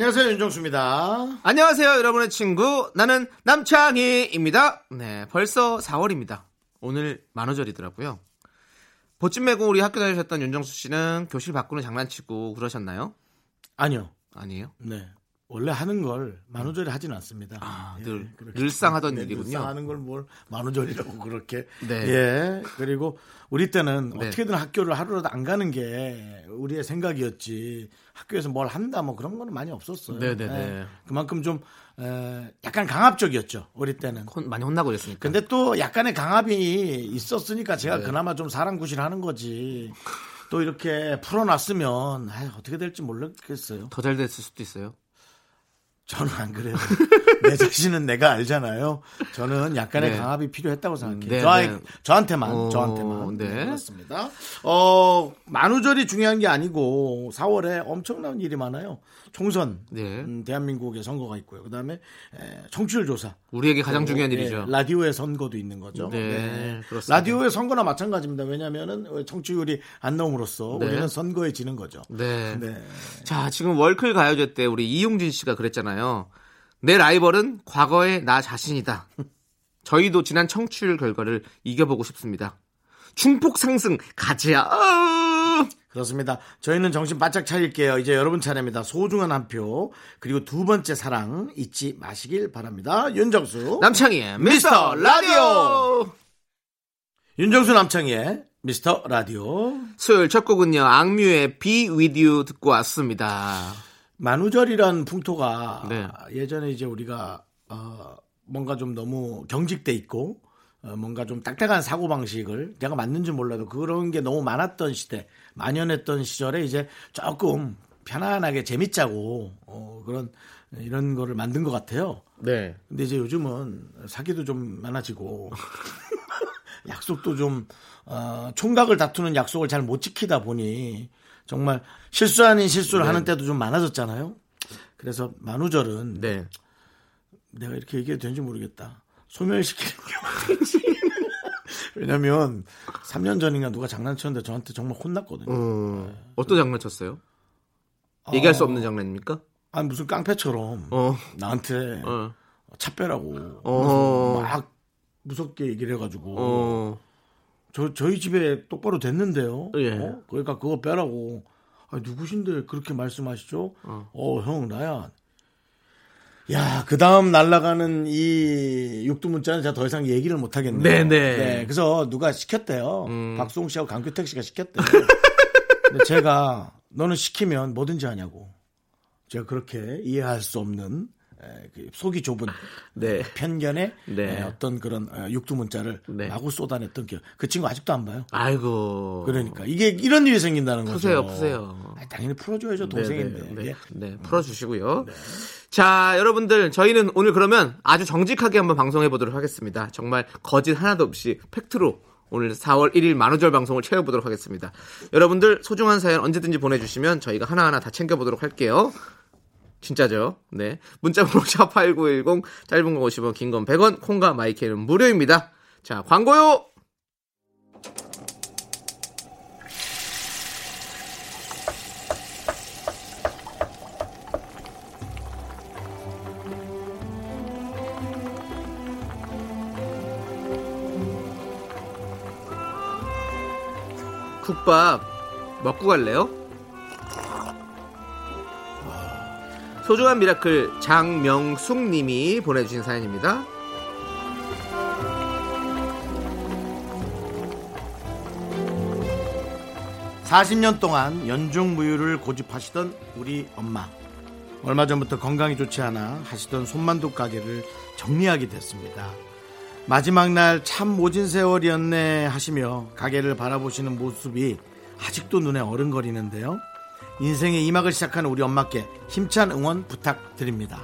안녕하세요 윤정수입니다. 안녕하세요, 여러분의 친구. 나는 남창희입니다. 네, 벌써 4월입니다. 오늘 만우절이더라고요. 보찜 메고 우리 학교 다니셨던 윤정수 씨는 교실 밖으로 장난치고 그러셨나요? 아니요. 아니에요? 네. 원래 하는 걸 만우절에 하진 않습니다. 아, 예, 늘 늘상 하던 네, 일이군요. 늘상 하는 걸 뭘 만우절이라고 그렇게. 네. 예. 그리고 우리 때는 네. 어떻게든 학교를 하루라도 안 가는 게 우리의 생각이었지. 학교에서 뭘 한다 뭐 그런 거는 많이 없었어요. 네, 네, 네. 그만큼 좀 에, 약간 강압적이었죠. 우리 때는. 혼- 많이 혼나고 그랬으니까. 근데 또 약간의 강압이 있었으니까 제가 네. 그나마 좀 사랑구실 하는 거지. 또 이렇게 풀어놨으면 아유, 어떻게 될지 모르겠어요. 더 잘 됐을 수도 있어요. 저는 안 그래요. 내 자신은 내가 알잖아요. 저는 약간의 네. 강압이 필요했다고 생각해요. 네, 저, 네. 저한테만, 어, 저한테만. 네. 네. 그렇습니다. 어, 만우절이 중요한 게 아니고 4월에 엄청난 일이 많아요. 총선, 네. 음, 대한민국의 선거가 있고요. 그 다음에 청취율 조사. 우리에게 가장 중요한 예, 일이죠. 라디오의 선거도 있는 거죠. 네, 그렇습니다. 라디오의 선거나 마찬가지입니다. 왜냐하면은 청취율이 안 나옴으로써 네. 우리는 선거에 지는 거죠. 네. 네. 자, 지금 월클 가요제 때 우리 이용진 씨가 그랬잖아요. 내 라이벌은 과거의 나 자신이다. 저희도 지난 청취율 결과를 이겨보고 싶습니다. 중폭 상승 가자. 아! 그렇습니다. 저희는 정신 바짝 차릴게요. 이제 여러분 차례입니다. 소중한 한 표, 그리고 두 번째 사랑 잊지 마시길 바랍니다. 윤정수. 남창희의 미스터 라디오. 윤정수 남창희의 미스터 라디오. 수요일 첫 곡은요. 악뮤의 Be With You 듣고 왔습니다. 만우절이란 풍토가 네. 예전에 이제 우리가 어, 뭔가 좀 너무 경직돼 있고 어, 뭔가 좀 딱딱한 사고 방식을 내가 맞는지 몰라도 그런 게 너무 많았던 시대, 만연했던 시절에 이제 조금 편안하게 재밌자고 어, 그런 이런 거를 만든 것 같아요. 네. 근데 이제 요즘은 사기도 좀 많아지고 약속도 좀 어, 총각을 다투는 약속을 잘 못 지키다 보니 정말 실수 아닌 실수를 네. 하는 때도 좀 많아졌잖아요. 그래서 만우절은 네. 내가 이렇게 얘기해도 되는지 모르겠다. 소멸시키는 게 왜냐면 3년 전인가 누가 장난쳤는데 저한테 정말 혼났거든요. 어, 어떤 장난 쳤어요? 얘기할 수 없는 장난입니까? 아니 무슨 깡패처럼 어. 나한테 어. 차 빼라고 어. 막 무섭게 얘기를 해가지고 어. 저 저희 집에 똑바로 됐는데요. 예. 어? 그러니까 그거 빼라고. 아, 누구신데 그렇게 말씀하시죠? 어, 형 나야. 야, 그 다음 날아가는 이 육두 문자는 제가 더 이상 얘기를 못 하겠네요. 네네. 그래서 누가 시켰대요. 음. 박수홍 씨하고 강규택 씨가 시켰대요. 근데 제가 너는 시키면 뭐든지 하냐고. 제가 그렇게 이해할 수 없는 속이 좁은 네. 편견의 네. 에, 어떤 그런 어, 육두 문자를 네. 마구 쏟아냈던 기억. 그 친구 아직도 안 봐요. 아이고. 그러니까 이게 이런 일이 생긴다는 거죠. 푸세요, 푸세요. 아, 당연히 풀어줘야죠 동생인데. 네, 네, 예. 네, 풀어주시고요. 자, 여러분들, 저희는 오늘 그러면 아주 정직하게 한번 방송해 보도록 하겠습니다. 정말 거짓 하나도 없이 팩트로 오늘 4월 1일 만우절 방송을 채워보도록 하겠습니다. 여러분들 소중한 사연 언제든지 보내주시면 저희가 하나하나 다 챙겨보도록 할게요. 진짜죠? 네. 문자번호 샵8910, 짧은 건 50원, 긴 건 100원, 콩과 마이크는 무료입니다. 자, 광고요! 국밥 먹고 갈래요? 소중한 미라클 장명숙 님이 보내주신 사연입니다. 40년 동안 연중무휴를 고집하시던 우리 엄마. 얼마 전부터 건강이 좋지 않아 하시던 손만두 가게를 정리하게 됐습니다. 마지막 날 참 모진 세월이었네 하시며 가게를 바라보시는 모습이 아직도 눈에 어른거리는데요. 인생의 이막을 시작하는 우리 엄마께 힘찬 응원 부탁드립니다.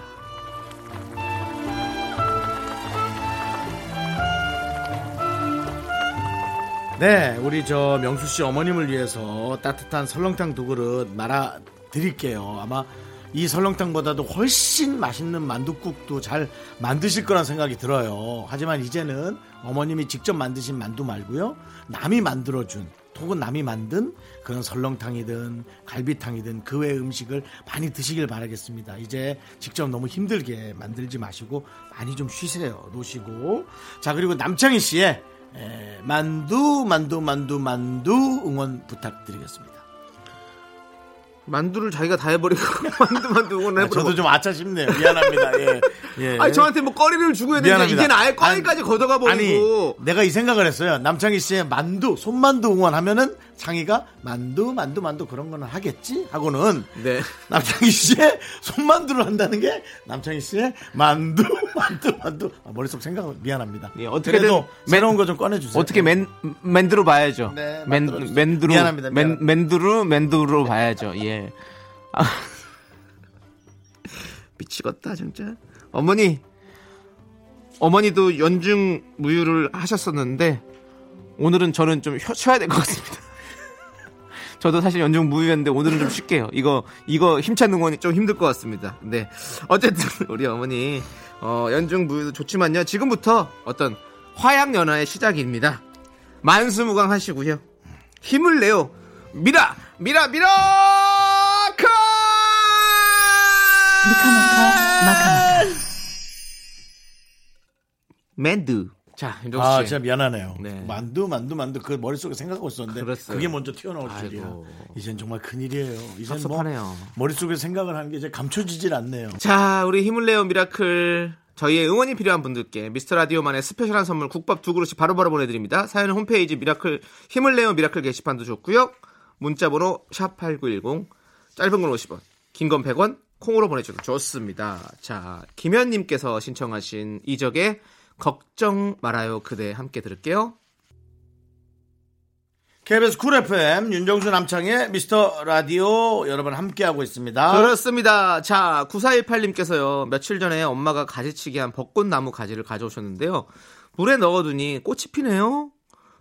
네, 우리 저 명수 씨 어머님을 위해서 따뜻한 설렁탕 두 그릇 말아 드릴게요. 아마 이 설렁탕보다도 훨씬 맛있는 만두국도 잘 만드실 거란 생각이 들어요. 하지만 이제는 어머님이 직접 만드신 만두 말고요. 남이 만들어준 혹은 남이 만든 그런 설렁탕이든 갈비탕이든 그 외의 음식을 많이 드시길 바라겠습니다. 이제 직접 너무 힘들게 만들지 마시고 많이 좀 쉬세요. 놓으시고. 자, 그리고 남창희 씨의 에, 만두, 만두, 만두, 만두 응원 부탁드리겠습니다. 만두를 자기가 다 해버리고 만두 만두 응원을 아, 해버리고. 저도 좀 아차 싶네요. 미안합니다. 예. 예. 아니 저한테 뭐 꺼리를 주고 했는데 미안합니다. 이제는 아예 꺼리까지 걷어가 버리고. 아니, 내가 이 생각을 했어요. 남창희 씨의 만두, 손만두 응원하면은 창희가 만두, 만두, 만두 그런 거는 하겠지? 하고는 네. 남창희 씨의 손만두를 한다는 게 남창희 씨의 만두, 만두, 만두. 아, 머릿속 생각 미안합니다. 예, 어떻게든 맨- 새로운 거 좀 꺼내주세요. 어떻게 맨 맨두로 봐야죠. 네, 맨. 맨두로 미안합니다, 맨. 맨두로 맨두로 봐야죠. 예. 아. 미치겠다 진짜. 어머니 어머니도 연중 무휴를 하셨었는데 오늘은 저는 좀 쉬- 쉬어야 될 것 같습니다. 저도 사실 연중 무휴였는데 오늘은 좀 쉴게요. 이거 이거 힘찬 응원이 좀 힘들 것 같습니다. 네. 어쨌든 우리 어머니 어, 연중 무휴도 좋지만요. 지금부터 어떤 화양 연화의 시작입니다. 만수무강 하시고요. 힘을 내요. 미라 미라 미라클! 미카마카 마카마카 맨드. 자, 윤정 씨. 아, 진짜 미안하네요. 네. 만두, 만두, 만두 그 머릿속에 생각하고 있었는데 그랬어요. 그게 먼저 튀어나올. 줄이야. 이젠 정말 큰일이에요. 이젠 뭐 섭섭하네요. 머릿속에 생각을 하는 게 이제 감춰지질 않네요. 자, 우리 힘을 내요 미라클. 저희의 응원이 필요한 분들께 미스터 라디오만의 special한 선물 국밥 두 그릇씩 바로바로 보내드립니다. 사연은 홈페이지 미라클 힘을 내요 미라클 게시판도 좋고요. 문자번호 샵 #8910 짧은 건 50원, 긴 건 100원, 콩으로 보내주셔도 좋습니다. 자, 김현님께서 신청하신 이적의 걱정 말아요 그대 함께 들을게요. KBS Cool FM 윤정수 남창희의 미스터 라디오 여러분 함께하고 있습니다. 그렇습니다. 자, 9418님께서요, 며칠 전에 엄마가 가지치기 한 벚꽃나무 가지를 가져오셨는데요. 물에 넣어두니 꽃이 피네요.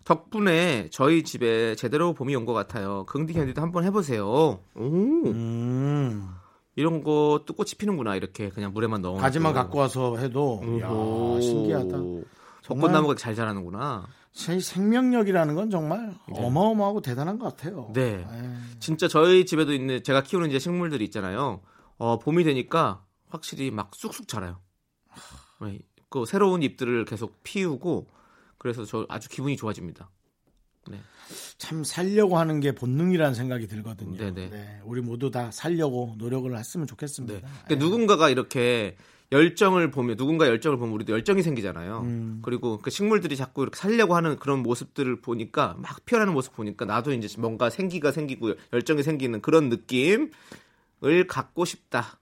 덕분에 저희 집에 제대로 봄이 온 것 같아요. 긍디 견디도 한번 해보세요. 오, 음, 이런 것도 꽃이 피는구나. 이렇게 그냥 물에만 넣어. 가지만 갖고 와서 해도 야, 신기하다. 벚꽃나무가 잘 자라는구나. 제 생명력이라는 건 정말 어마어마하고 대단한 것 같아요. 네. 에이. 진짜 저희 집에도 있는 제가 키우는 이제 식물들이 있잖아요. 어, 봄이 되니까 확실히 막 쑥쑥 자라요. 네, 그 새로운 잎들을 계속 피우고 그래서 저 아주 기분이 좋아집니다. 참 살려고 하는 게 본능이라는 생각이 들거든요. 네네. 네, 우리 모두 다 살려고 노력을 했으면 좋겠습니다. 네. 그러니까 누군가가 이렇게 열정을 보면 누군가 열정을 보면 우리도 열정이 생기잖아요. 음. 그리고 그 식물들이 자꾸 이렇게 살려고 하는 그런 모습들을 보니까 막 피어나는 모습 보니까 나도 이제 뭔가 생기가 생기고 열정이 생기는 그런 느낌을 갖고 싶다.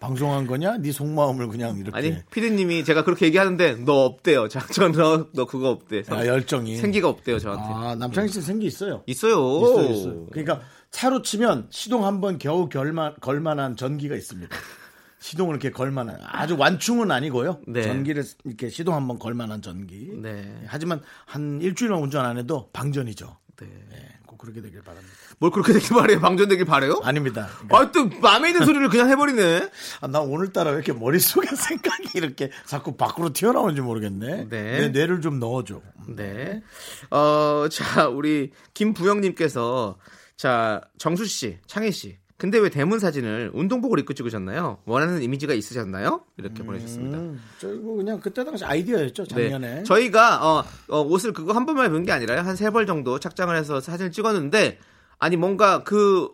방송한 거냐? 네 속마음을 그냥 이렇게 아니 피디님이 제가 그렇게 얘기하는데 너 없대요. 자전너 너 그거 없대. 아, 열정이 생기가 없대요 저한테. 아, 남창희 씨 생기 있어요. 있어요. 있어요, 있어요. 그러니까 차로 치면 시동 한 번 겨우 걸만, 걸만한 전기가 있습니다. 시동을 이렇게 걸만한 아주 완충은 아니고요. 네. 전기를 이렇게 시동 한 번 걸만한 전기. 네. 하지만 한 일주일만 운전 안 해도 방전이죠. 네. 네, 꼭 그렇게 되길 바랍니다. 뭘 그렇게 되길 바래요? 방전되길 바래요? 아닙니다. 그러니까 아, 또 마음에 있는 소리를 그냥 해버리네. 아, 나 오늘따라 왜 이렇게 머릿속에 생각이 이렇게 자꾸 밖으로 튀어나오는지 모르겠네. 네. 내 뇌를 좀 넣어줘. 네. 어, 자, 우리 김부영님께서 자, 정수 씨, 창희 씨. 근데 왜 대문 사진을 운동복을 입고 찍으셨나요? 원하는 이미지가 있으셨나요? 이렇게 보내주셨습니다. 음, 저 이거 그냥 그때 당시 아이디어였죠, 작년에. 네. 저희가 어, 어, 옷을 그거 한 번만 입은 게 아니라요. 한 세 벌 정도 착장을 해서 사진을 찍었는데 아니 뭔가 그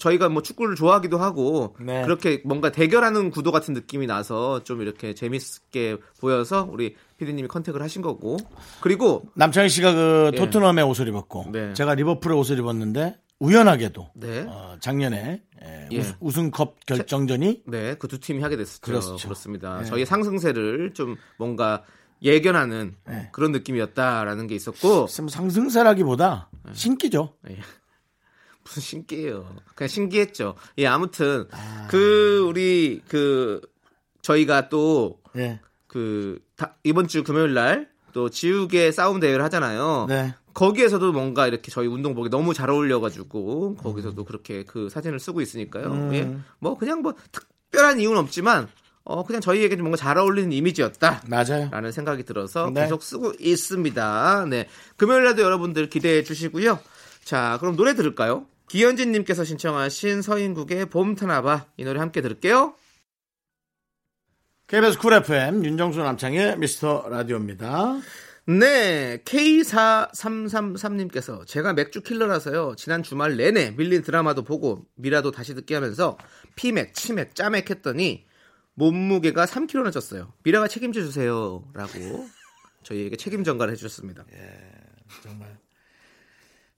저희가 뭐 축구를 좋아하기도 하고 네. 그렇게 뭔가 대결하는 구도 같은 느낌이 나서 좀 이렇게 재밌게 보여서 우리 피디님이 컨택을 하신 거고 그리고 남창희 씨가 그 예. 토트넘의 옷을 입었고 네. 제가 리버풀의 옷을 입었는데 우연하게도 네. 어, 작년에 에, 예. 우승, 우승 컵 결정전이 네, 그 두 팀이 하게 됐었죠. 그렇죠. 그렇습니다. 네. 저희의 상승세를 좀 뭔가 예견하는 네. 그런 느낌이었다라는 게 있었고 좀 상승세라기보다 신기죠. 예. 무슨 신기해요. 그냥 신기했죠. 예, 아무튼 그 우리 그 저희가 또 예. 그 이번 주 금요일 날 또 지우개 싸움 대회를 하잖아요. 네. 거기에서도 뭔가 이렇게 저희 운동복이 너무 잘 어울려가지고 거기서도 그렇게 그 사진을 쓰고 있으니까요. 음. 예, 뭐 그냥 뭐 특별한 이유는 없지만 어 그냥 저희에게 좀 뭔가 잘 어울리는 이미지였다. 맞아요. 라는 생각이 들어서 네. 계속 쓰고 있습니다. 네. 금요일에도 여러분들 기대해 주시고요. 자, 그럼 노래 들을까요? 기현진 님께서 신청하신 서인국의 봄 타나봐 이 노래 함께 들을게요. KBS Cool FM 윤정수 남창희의 미스터 라디오입니다. 네, K4333님께서 제가 맥주 킬러라서요. 지난 주말 내내 밀린 드라마도 보고 미라도 다시 듣게 하면서 피맥, 치맥, 짜맥 했더니 몸무게가 3kg나 쪘어요. 미라가 책임져 주세요라고 저희에게 책임 전가를 해 주셨습니다. 정말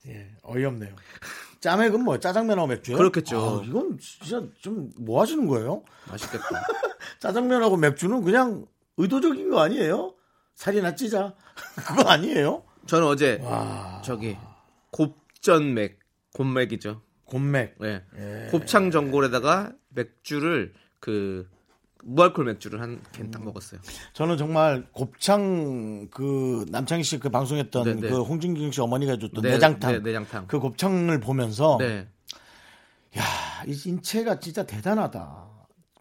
예 어이없네요. 짜맥은 뭐 짜장면하고 맥주요? 그렇겠죠. 아, 이건 진짜 좀 뭐 하시는 거예요? 맛있겠다. 짜장면하고 맥주는 그냥 의도적인 거 아니에요? 살이나 찌자 그거 아니에요? 저는 어제 와 저기 곱전맥, 곱맥이죠. 곰맥 네. 예. 곱창 전골에다가 맥주를 그 무알콜 맥주를 한 캔 딱 먹었어요. 저는 정말 곱창 그 남창희 씨 그 방송했던 네, 네. 그 홍진경 씨 어머니가 해줬던 네, 내장탕 네, 내장탕. 그 곱창을 보면서 네. 야, 이 인체가 진짜 대단하다.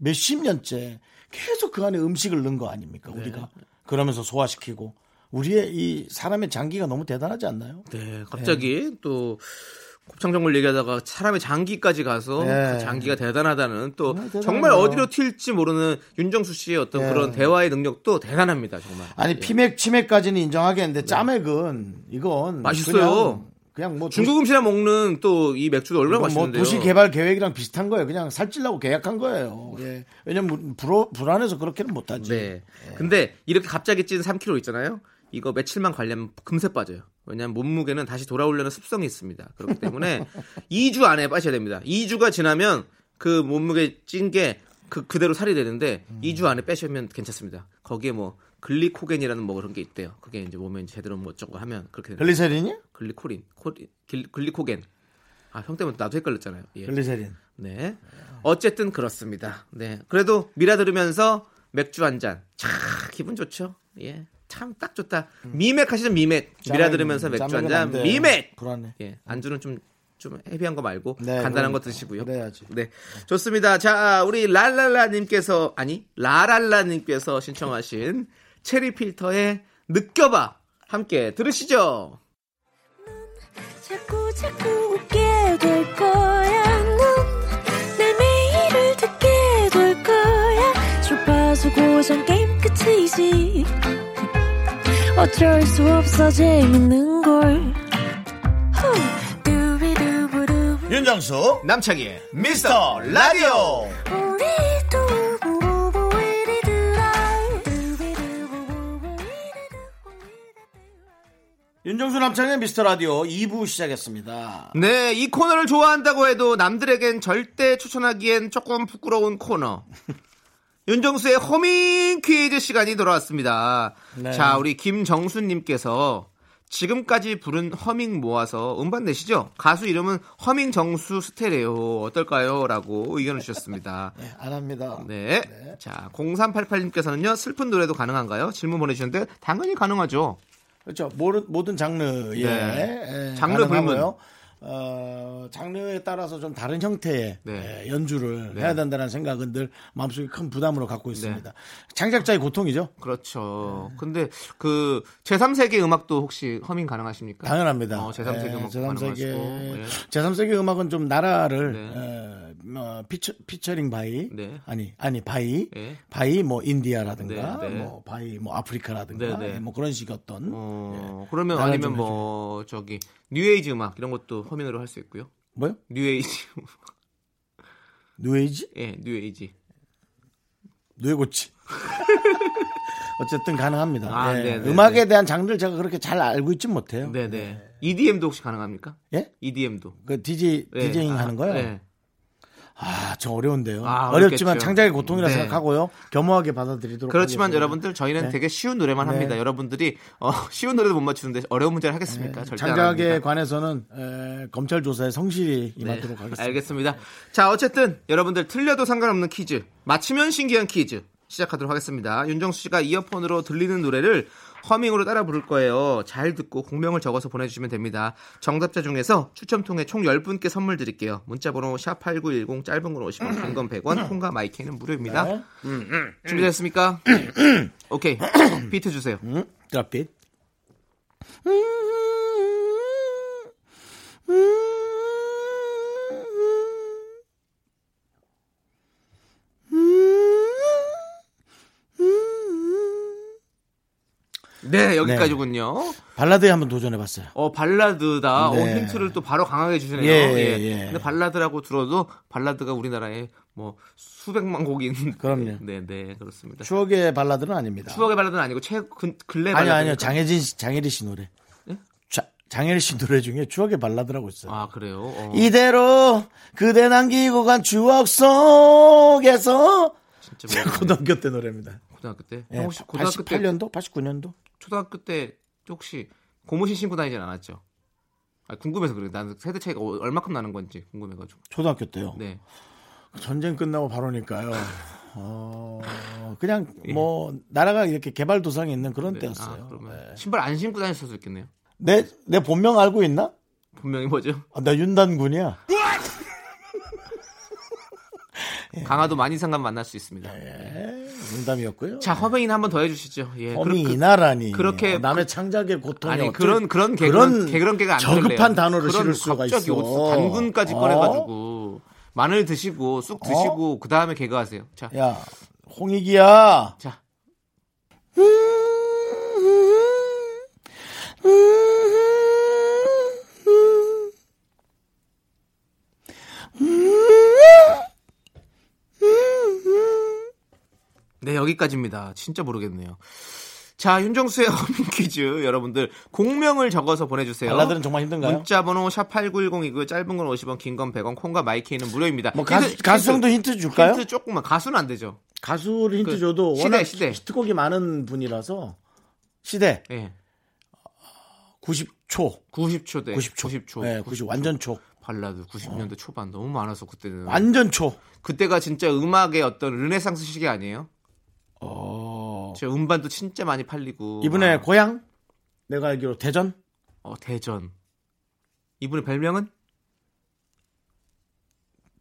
몇십 년째 계속 그 안에 음식을 넣은 거 아닙니까, 네. 우리가? 그러면서 소화시키고. 우리의 이 사람의 장기가 너무 대단하지 않나요? 네, 갑자기 또 곱창 전골 얘기하다가 사람의 장기까지 가서 네. 그 장기가 대단하다는 또 정말 대단하네요. 정말 어디로 튈지 모르는 윤정수 씨의 어떤 네. 그런 대화의 능력도 대단합니다, 정말. 아니, 예. 피맥, 치맥까지는 인정하겠는데, 짜맥은, 이건. 맛있어요. 그냥, 뭐. 중국 음식이랑 먹는 또 이 맥주도 얼마나 도시, 뭐 맛있는데요. 도시 개발 계획이랑 비슷한 거예요. 그냥 살찌려고 계약한 거예요. 예. 왜냐면 불, 불안해서 그렇게는 못하지. 네. 근데 이렇게 갑자기 찐 3kg 있잖아요. 이거 며칠만 관리하면 금세 빠져요. 왜냐하면 몸무게는 다시 돌아오려는 습성이 있습니다. 그렇기 때문에 2주 안에 빼셔야 됩니다. 2주가 지나면 그 몸무게 찐 게 그 그대로 살이 되는데 음. 2주 안에 빼시면 괜찮습니다. 거기에 뭐 글리코겐이라는 뭐 그런 게 있대요. 그게 이제 몸에 이제 제대로 뭐 어쩌고 하면 그렇게. 글리세린이? 글리코린, 코리, 길- 글리코겐. 아, 형 때문에 나도 헷갈렸잖아요. 예. 글리세린. 네. 어쨌든 그렇습니다. 네. 그래도 미라 들으면서 맥주 한 잔. 참 기분 좋죠. 예. 참 딱 좋다. 미맥 하시죠, 미맥. 미라 들으면서 맥주 한 잔. 미맥. 불안해. 예. 안주는 좀, 좀 헤비한 거 말고 네, 간단한 거 그러니까. 드시고요. 그래야지. 네. 좋습니다. 자, 우리 랄랄라 님께서, 아니, 라랄라 님께서 신청하신 체리 필터의 느껴봐. 함께 들으시죠. 자꾸 자꾸 웃게 될 거야. 넌내 매일을 듣게 될 거야. 주파수 고정 게임 끝이지. 어쩔 수 없어 재밌는 걸. 후. 윤정수, 남창희의 미스터 라디오. 윤정수 남창의 미스터 라디오 2부 시작했습니다. 네, 이 코너를 좋아한다고 해도 남들에겐 절대 추천하기엔 조금 부끄러운 코너. 윤정수의 허밍 퀴즈 시간이 돌아왔습니다. 네. 자, 우리 김정수님께서 지금까지 부른 허밍 모아서 음반 내시죠? 가수 이름은 허밍 정수 스테레오 어떨까요? 라고 의견을 주셨습니다. 네, 안 합니다. 네. 자, 0388님께서는요, 슬픈 노래도 가능한가요? 질문 보내주셨는데, 당연히 가능하죠. 그렇죠. 모든, 모든 장르에 네. 예, 장르 가능하고요. 어, 장르에 따라서 좀 다른 형태의 네. 예, 연주를 네. 해야 된다는 생각은 늘 마음속에 큰 부담으로 갖고 있습니다. 창작자의 고통이죠. 그렇죠. 네. 근데 그 제3세계 음악도 혹시 허밍 가능하십니까? 당연합니다. 어, 제3세계 음악도 가능하시고. 제3세계, 예. 제3세계 음악은 좀 나라를 네. 어, 뭐 fea-, featuring by 네. 아니 아니 by 예. by 뭐 인디아라든가 네, 네. 뭐 by 뭐 아프리카라든가 네, 네. 뭐 그런 식의 어떤 어, 그러면 나라 아니면 좀뭐 저기 뉴에이지 음악 이런 것도 허밍으로 할 수 있고요. 뭐요? 뉴에이지. 뉴에이지? 예, 뉴에이지. 뇌고치. 어쨌든 가능합니다. 아, 예. 네, 네, 음악에 네. 대한 장르를 제가 그렇게 잘 알고 있진 못해요. 네, 네. EDM도 혹시 가능합니까? 예? EDM도. 그 DJ 네. 디제잉 아, 하는 거요? 네. 아, 저 어려운데요. 아, 어렵지만. 창작의 고통이라 네. 생각하고요. 겸허하게 받아들이도록 그렇지만 하겠습니다. 여러분들 저희는 네. 되게 쉬운 노래만 네. 합니다. 여러분들이 어, 쉬운 노래도 못 맞추는데 어려운 문제를 하겠습니까? 절대 안 창작에. 관해서는 에, 검찰 조사에 성실히 임하도록 네, 하겠습니다. 알겠습니다. 자, 어쨌든 여러분들 틀려도 상관없는 퀴즈, 맞추면 신기한 퀴즈 시작하도록 하겠습니다. 윤정수 씨가 이어폰으로 들리는 노래를 허밍으로 따라 부를 거예요. 잘 듣고 공명을 적어서 보내주시면 됩니다. 정답자 중에서 추첨 통해 총 10분께 선물 드릴게요. 문자번호 샵8910 짧은 건 50원, 긴건 100원, 콩과 마이크는 무료입니다. 네. 준비됐습니까? 오케이. 비트 주세요. 음, 드랍 빛. 네, 여기까지군요. 발라드에 한번 도전해봤어요. 어 발라드다. 네. 어, 힌트를 또 바로 강하게 주시네요. 예, 예. 예. 근데 발라드라고 들어도 발라드가 우리나라에 뭐 수백만 곡이 있는. 그럼요. 네, 네, 그렇습니다. 추억의 발라드는 아닙니다. 추억의 발라드는 아니고 최 근, 근래 아니요, 발라드. 아니요. 장혜진 씨, 장혜리 씨 노래. 예? 자, 장혜리 씨 노래 중에 추억의 발라드라고 있어요. 아 그래요. 어, 이대로 그대 남기고 간 추억 속에서 진짜 모르겠네. 고등학교 때 노래입니다. 고등학교 때. 예, 형 혹시 고등학교 때 88년도, 89년도. 초등학교 때 혹시 고무신 신고 다니진 않았죠? 아, 궁금해서 그래. 나는 세대 차이가 어- 얼마큼 나는 건지 궁금해가지고. 초등학교 때요. 네. 전쟁 끝나고 바로니까요. 어, 그냥 뭐 나라가 이렇게 개발 도상에 있는 그런 네. 때였어요. 아, 네. 신발 안 신고 다닐 수도 있겠네요. 내, 내 본명 알고 있나? 분명히 뭐죠? 아, 나 윤단군이야. 강화도 만이상감 만날 수 있습니다. 예, 농담이었고요. 자, 허밍인 한번 더 해주시죠. 예. 험이 그- 그- 이나라니. 그렇게 남의 창작의 고통이 아니 그런 그런 개 그런 그런 개 그런 개가 안 저급한. 단어를 그런 실을 수가 갑자기 있어. 단군까지 어? 꺼내가지고 마늘 드시고 쑥 드시고 그 다음에 개그하세요. 자, 야, 홍익이야. 자, 네 여기까지입니다. 진짜 모르겠네요. 자, 윤정수의 어민 퀴즈 여러분들 공명을 적어서 보내주세요. 발라드는 정말 힘든가요? 문자번호 샵 #8910이고요. 짧은 건 50원, 긴 건 100원, 콩과 마이케이는 무료입니다. 뭐 가수, 힌트, 가수성도 힌트 줄까요? 힌트 조금만 가수는 안 되죠. 가수를 힌트 그 줘도 시대, 워낙 시대. 히트곡이 많은 분이라서 시대 예. 90초 90초 대 90초 90초. 네, 90 완전 초 발라드 90년대 초반 너무 많아서 그때는 완전 초 그때가 진짜 음악의 어떤 르네상스 시기 아니에요? 어... 저 음반도 진짜 많이 팔리고 이분의 막, 고향 내가 알기로 대전 어, 대전 이분의 별명은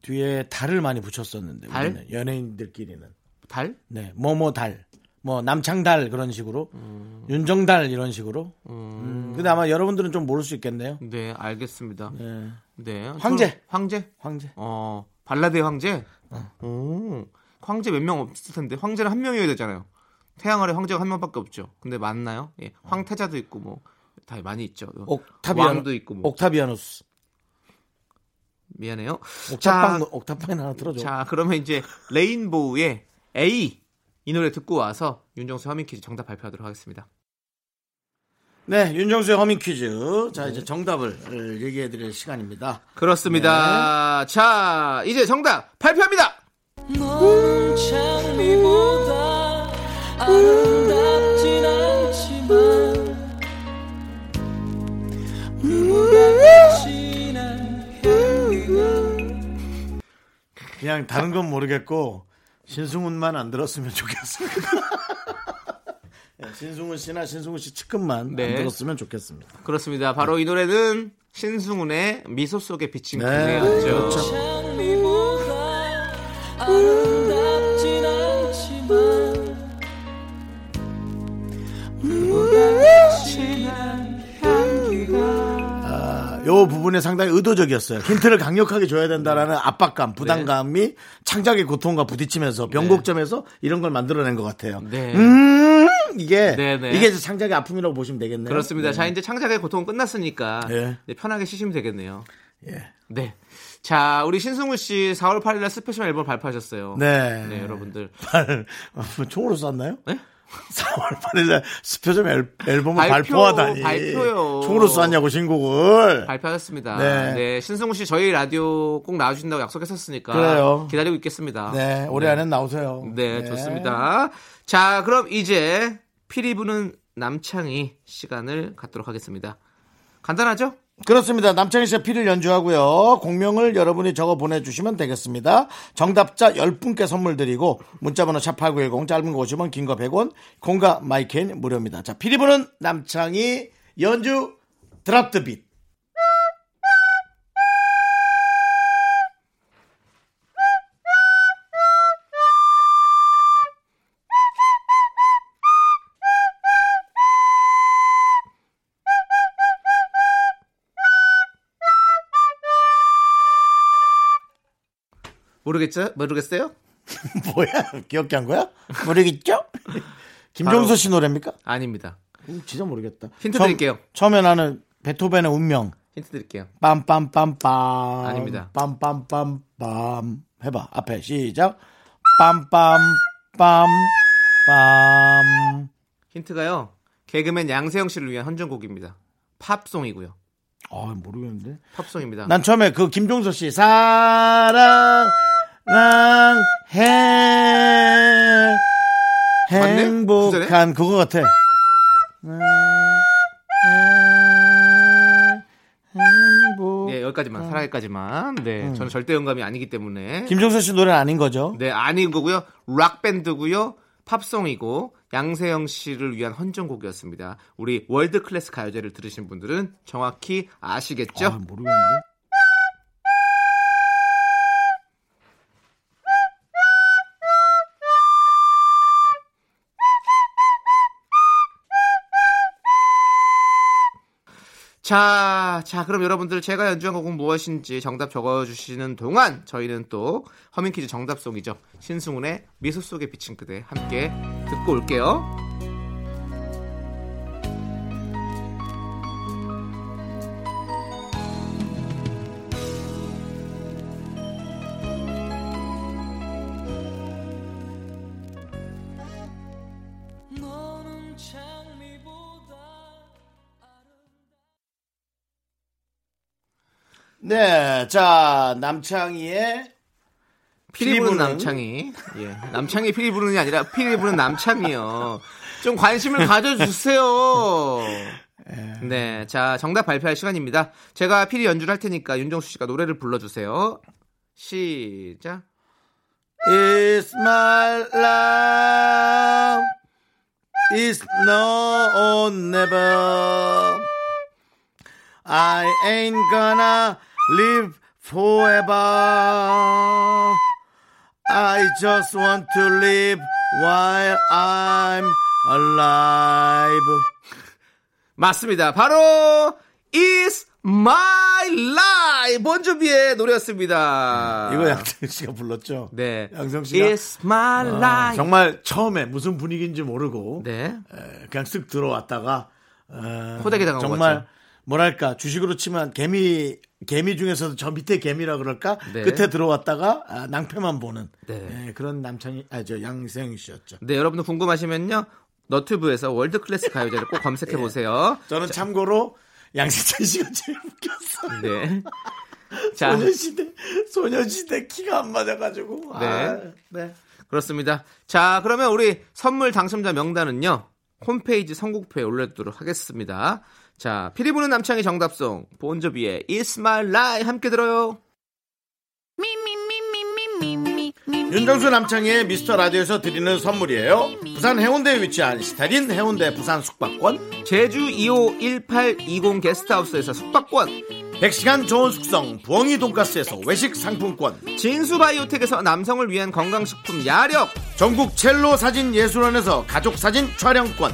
뒤에 달을 많이 붙였었는데 달? 우리는 연예인들끼리는 달? 네 뭐뭐 달, 뭐 남창달 그런 식으로 윤정달 이런 식으로. 음, 근데 아마 여러분들은 좀 모를 수 있겠네요. 네, 알겠습니다. 네. 네. 황제. 황제? 황제. 어, 발라드의 황제? 오. 황제 몇 명 없을 텐데 황제는 한 명이어야 되잖아요. 태양 아래 황제가 한 명밖에 없죠. 근데 맞나요? 예. 황태자도 있고 뭐 다 많이 있죠. 옥타비아노, 왕도 있고 뭐. 옥타비아누스. 미안해요. 옥탑방 옥탑방 하나 틀어줘. 자, 그러면 이제 레인보우의 A 이 노래 듣고 와서 윤정수 허밍 퀴즈 정답 발표하도록 하겠습니다. 네, 윤정수의 허밍 퀴즈. 자, 이제 정답을 어, 얘기해 드릴 시간입니다. 그렇습니다. 네. 자, 이제 정답 발표합니다. 아름답진 않지만 그냥 다른 건 모르겠고 신승훈만 안 들었으면 좋겠습니다. 네, 신승훈 씨나 신승훈 씨 측근만 네. 안 들었으면 좋겠습니다. 그렇습니다. 바로 이 노래는 신승훈의 미소 속에 비친 네, 그대였죠. 그렇죠. 요 부분에 상당히 의도적이었어요. 힌트를 강력하게 줘야 된다라는 압박감, 부담감이 창작의 고통과 부딪히면서 변곡점에서 이런 걸 만들어낸 것 같아요. 네. 음, 이게 네, 네. 이게 이제 창작의 아픔이라고 보시면 되겠네요. 그렇습니다. 네. 자, 이제 창작의 고통은 끝났으니까 예. 이제 편하게 쉬시면 되겠네요. 예. 네. 자, 우리 신승훈 씨 4월 8일 날 스페셜 앨범 발표하셨어요. 네. 네, 여러분들. 팔 어, 총으로 쐈나요? 네? 4월 8일에 스페셜 앨, 앨범을 발표, 발표하다니. 발표요. 총으로 쐈냐고 신곡을. 발표하셨습니다. 네. 네. 신승우 씨 저희 라디오 꼭 나와주신다고 약속했었으니까 그래요. 기다리고 있겠습니다. 네, 올해 안에 나오세요. 네, 좋습니다. 자, 그럼 이제 피리 부는 남창희 시간을 갖도록 하겠습니다. 간단하죠? 그렇습니다. 남창희 씨가 피를 연주하고요. 공명을 여러분이 적어 보내주시면 되겠습니다. 정답자 10분께 선물 드리고 문자번호 샵8910 짧은 거 50원 긴 거 100원 공과 마이켄 무료입니다. 자 피리 부는 남창희 연주 드랍 드 빛. 모르겠죠? 모르겠어요? 뭐야? 기억게 한 거야? 모르겠죠? 김종서 씨 노래입니까? 아닙니다. 음, 진짜 모르겠다. 힌트 처음- 드릴게요. 처음에 나는 베토벤의 운명. 힌트 드릴게요. 빰빰빰빰. 아닙니다. 빰빰빰빰. 해봐. 앞에 시작. 빰빰빰. 빰. 힌트가요. 개그맨 양세형 씨를 위한 헌정곡입니다. 팝송이고요. 아, 모르겠는데. 팝송입니다. 난 처음에 그 김종서 씨 사랑 해 맞네? 행복한 그거 같아. 행복. 예, 여기까지만, 사랑까지만. 네, 저는 절대 영감이 아니기 때문에. 음. 김종서 씨 노래는 아닌 거죠? 네, 아닌 거고요. 락밴드고요. 팝송이고 양세형 씨를 위한 헌정곡이었습니다. 우리 월드 클래스 가요제를 들으신 분들은 정확히 아시겠죠? 아, 모르겠는데. 자, 자, 그럼 여러분들 제가 연주한 곡은 무엇인지 정답 적어주시는 동안 저희는 또 허밍 퀴즈 정답송이죠. 신승훈의 미소 속에 비친 그대 함께 듣고 올게요. 네, 자, 남창희의 피리 부는 남창희. 예. 남창희 피리 부는 게 아니라 피리 부는 남창이요. 좀 관심을 가져주세요. 네. 자, 정답 발표할 시간입니다. 제가 피리 연주를 할 테니까 윤정수 씨가 노래를 불러주세요. 시작. It's my love. It's no never. I ain't gonna live forever. I just want to live while I'm alive. 맞습니다. 바로 Is My Life 본조비의 노래였습니다. 이거 양성 씨가 불렀죠? 네. 양성 씨가 Is My 아, Life. 정말 처음에 무슨 분위기인지 모르고 네. 에, 그냥 쓱 들어왔다가 어, 호되게 당한 정말 거죠. 뭐랄까 주식으로 치면 개미 개미 중에서도 저 밑에 개미라 그럴까 네. 끝에 들어왔다가 아, 낭패만 보는 네. 에, 그런 남창희 아 저 양세형 씨였죠. 네, 여러분들 궁금하시면요. 너튜브에서 월드 클래스 가요제를 꼭 검색해 보세요. 저는 참고로 양세찬 씨가 제일 웃겼어요. 네. 자, 소녀시대 소녀시대 키가 안 맞아가지고 아, 네. 네. 그렇습니다. 자, 그러면 우리 선물 당첨자 명단은요. 홈페이지 선곡표에 올려두도록 하겠습니다. 자, 피리 부는 남창희 정답송 본조비의 It's My Life 함께 들어요. 윤정수 남창의 미스터 라디오에서 드리는 선물이에요. 부산 해운대에 위치한 시타린 해운대 부산 숙박권, 제주 2호 1820 게스트하우스에서 숙박권, 100시간 좋은 숙성 부엉이 돈가스에서 외식 상품권, 진수바이오텍에서 남성을 위한 건강식품 야력, 전국 첼로 사진 예술원에서 가족 사진 촬영권,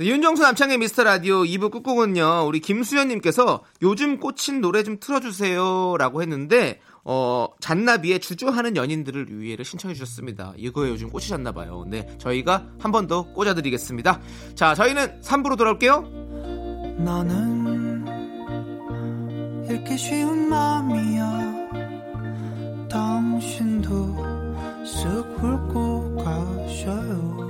네, 윤정수 남창의 미스터 라디오 2부 끝곡은요, 우리 김수현님께서 요즘 꽂힌 노래 좀 틀어주세요. 라고 했는데, 어, 잔나비의 주저하는 연인들을 위해를 신청해 주셨습니다. 이거에 요즘 꽂히셨나 봐요. 네, 저희가 한 번 더 꽂아드리겠습니다. 자, 저희는 3부로 돌아올게요. 너는 읽기 쉬운 마음이야 당신도 쓱 훑고 가셔요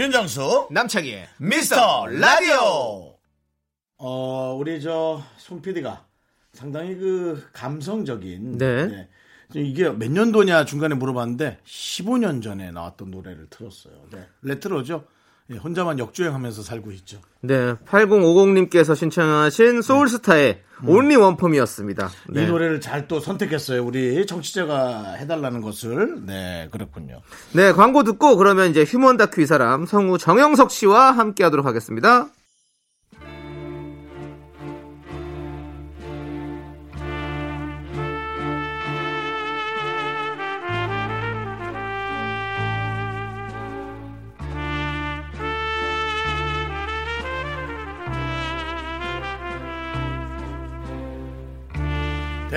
윤정수 남창희의 미스터 라디오. 어 우리 저 송 PD가 상당히 그 감성적인. 네. 좀 이게 몇 년도냐 중간에 물어봤는데 15년 전에 나왔던 노래를 틀었어요. 네. 레트로죠. 예, 혼자만 역주행하면서 살고 있죠. 네, 8050님께서 신청하신 소울스타의 온리 원펌이었습니다. 네. 이 노래를 잘 또 선택했어요. 우리 청취자가 해달라는 것을. 네, 그렇군요. 네, 광고 듣고 그러면 이제 휴먼 다큐 이 사람 성우 정영석 씨와 함께 하도록 하겠습니다.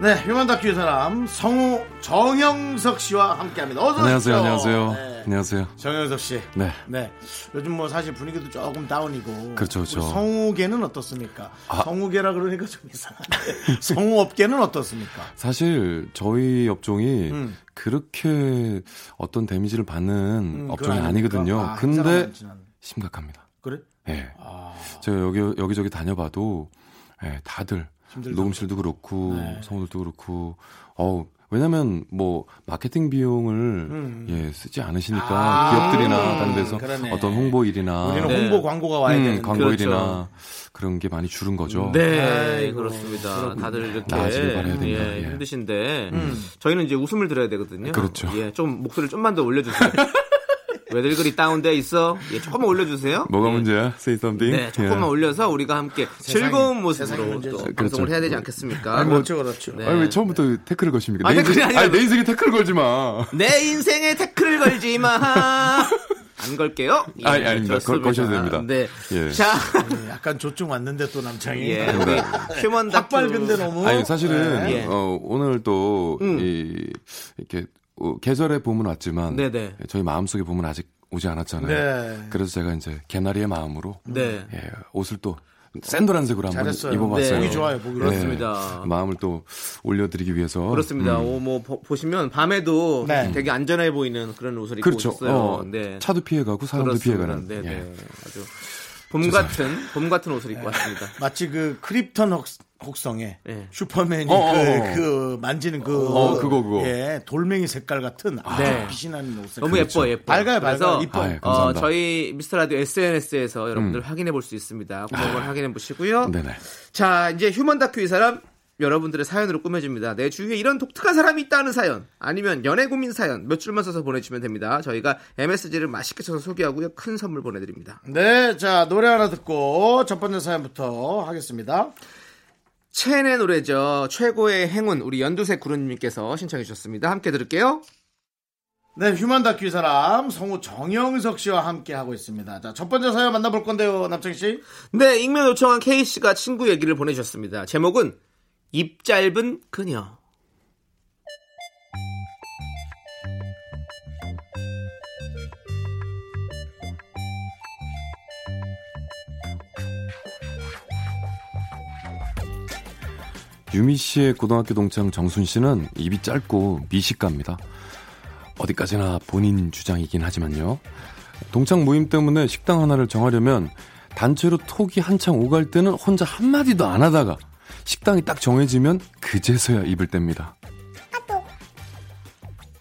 네, 휴먼 다큐 사람 성우 정영석 씨와 함께합니다. 어서 안녕하세요 오십시오. 안녕하세요 네. 안녕하세요 정영석 씨. 네 네. 요즘 뭐 사실 분위기도 조금 다운이고. 그렇죠, 그렇죠. 성우계는 어떻습니까? 아. 성우계라 그러니까 좀 이상한데. 성우업계는 어떻습니까? 사실 저희 업종이 음. 그렇게 어떤 데미지를 받는 음, 업종이 아니거든요? 아, 행사가 근데 심각합니다 그래? 예 아, 제가 여기 여기저기 다녀봐도 예, 다들 힘들죠. 녹음실도 그렇고 네. 성우들도 그렇고 어 왜냐면 뭐 마케팅 비용을 음. 예 쓰지 않으시니까 아, 기업들이나 다른 데서 그러네. 어떤 홍보 일이나 우리는 네. 홍보 광고가 와야 음, 되는데. 광고 일이나 그렇죠. 그런 게 많이 줄은 거죠. 네, 아이고, 그렇습니다. 그렇군요. 다들 이렇게 나아지길 바라야 된다, 예, 예. 힘드신데 음. 저희는 이제 웃음을 들어야 되거든요. 그렇죠. 예, 좀 목소리를 좀만 더 올려주세요. 왜들 그리 다운돼 있어? 예, 조금만 올려주세요. 뭐가 예. 문제야? Say something. 네, 조금만 예. 올려서 우리가 함께 즐거운 모습으로. 또 그렇죠. 방송을 해야 되지 않겠습니까? 아니, 뭐- 그렇죠, 그렇죠. 네. 아니 왜 처음부터 태클을 거십니까? 아니, 내 인생, 아니라- 아니, 내 인생에 태클 걸지 마. 내 인생에 태클을 걸지 마. 안 걸게요. 예, 아니, 아닙니다. 걸-. 거셔도 됩니다. 네. 예. 자, 예, 약간 조증 왔는데 또 남창이. 예, 우리 휴먼 확 다큐. 밝은데 너무. 아니 사실은 예. 어, 오늘 또 음. 이, 이렇게 어, 계절의 봄은 왔지만 네네. 저희 마음속의 봄은 아직 오지 않았잖아요. 네. 그래서 제가 이제 개나리의 마음으로 네. 예, 옷을 또 센도란색으로 한번. 입어봤어요. 네. 보기 좋아요, 보기 그렇습니다. 마음을 또 올려드리기 위해서 그렇습니다. 오, 뭐 보- 보시면 밤에도 네. 되게 안전해 보이는 그런 옷을 입고 그렇죠. 오셨어요. 어, 네. 차도 피해가고 사람도 그렇습니다. 피해가는. 네, 네. 예. 아주 봄 같은 봄 같은 옷을 입고 왔습니다. 마치 그 크립턴 혹, 혹성에 네. 슈퍼맨이 어, 어, 그, 어. 그 만지는 그 어, 그거, 그거. 예, 돌멩이 색깔 같은 아주 네. 빛이 나는 옷 너무 예뻐 예뻐. 밝아요, 밝아요. 이뻐. 아, 예, 어. 저희 미스터 라디오 SNS에서 여러분들 확인해 볼 수 있습니다. 꼭 한번 확인해 보시고요. 네네. 자, 이제 휴먼 다큐 이 사람 여러분들의 사연으로 꾸며집니다. 내 주위에 이런 독특한 사람이 있다는 사연, 아니면 연애 고민 사연 몇 줄만 써서 보내주시면 됩니다. 저희가 MSG를 맛있게 쳐서 소개하고요. 큰 선물 보내드립니다. 네, 자 노래 하나 듣고 첫 번째 사연부터 하겠습니다. 첸의 노래죠. 최고의 행운 우리 연두색 구름님께서 신청해 주셨습니다. 함께 들을게요. 네, 휴먼 다큐 이 사람 성우 정영석 씨와 함께 하고 있습니다. 자, 첫 번째 사연 만나볼 건데요, 남창 씨. 네, 익명 요청한 K 씨가 친구 얘기를 보내주셨습니다. 제목은 입 짧은 그녀. 유미 씨의 고등학교 동창 정순 씨는 입이 짧고 미식가입니다. 어디까지나 본인 주장이긴 하지만요. 동창 모임 때문에 식당 하나를 정하려면 단체로 톡이 한창 오갈 때는 혼자 한마디도 안 하다가 식당이 딱 정해지면 그제서야 입을 뗍니다.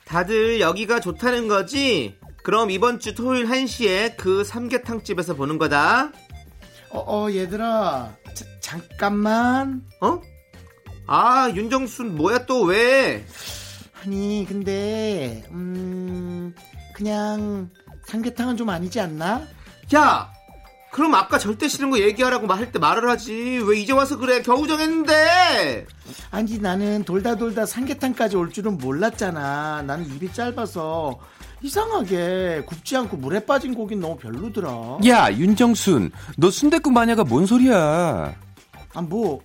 다들 여기가 좋다는 거지? 그럼 이번 주 토요일 1시에 그 삼계탕집에서 보는 거다. 어, 어, 얘들아. 자, 잠깐만. 어? 아, 윤정순 뭐야 또 왜? 아니, 근데, 음, 그냥, 삼계탕은 좀 아니지 않나? 야! 그럼 아까 절대 싫은 거 얘기하라고 말할때 말을 하지. 왜 이제 와서 그래? 겨우 정했는데! 아니, 나는 돌다 돌다 삼계탕까지 올 줄은 몰랐잖아. 나는 입이 짧아서. 이상하게 굽지 않고 물에 빠진 고기는 너무 별로더라. 야, 윤정순, 너 순대국 마녀가 뭔 소리야? 아, 뭐,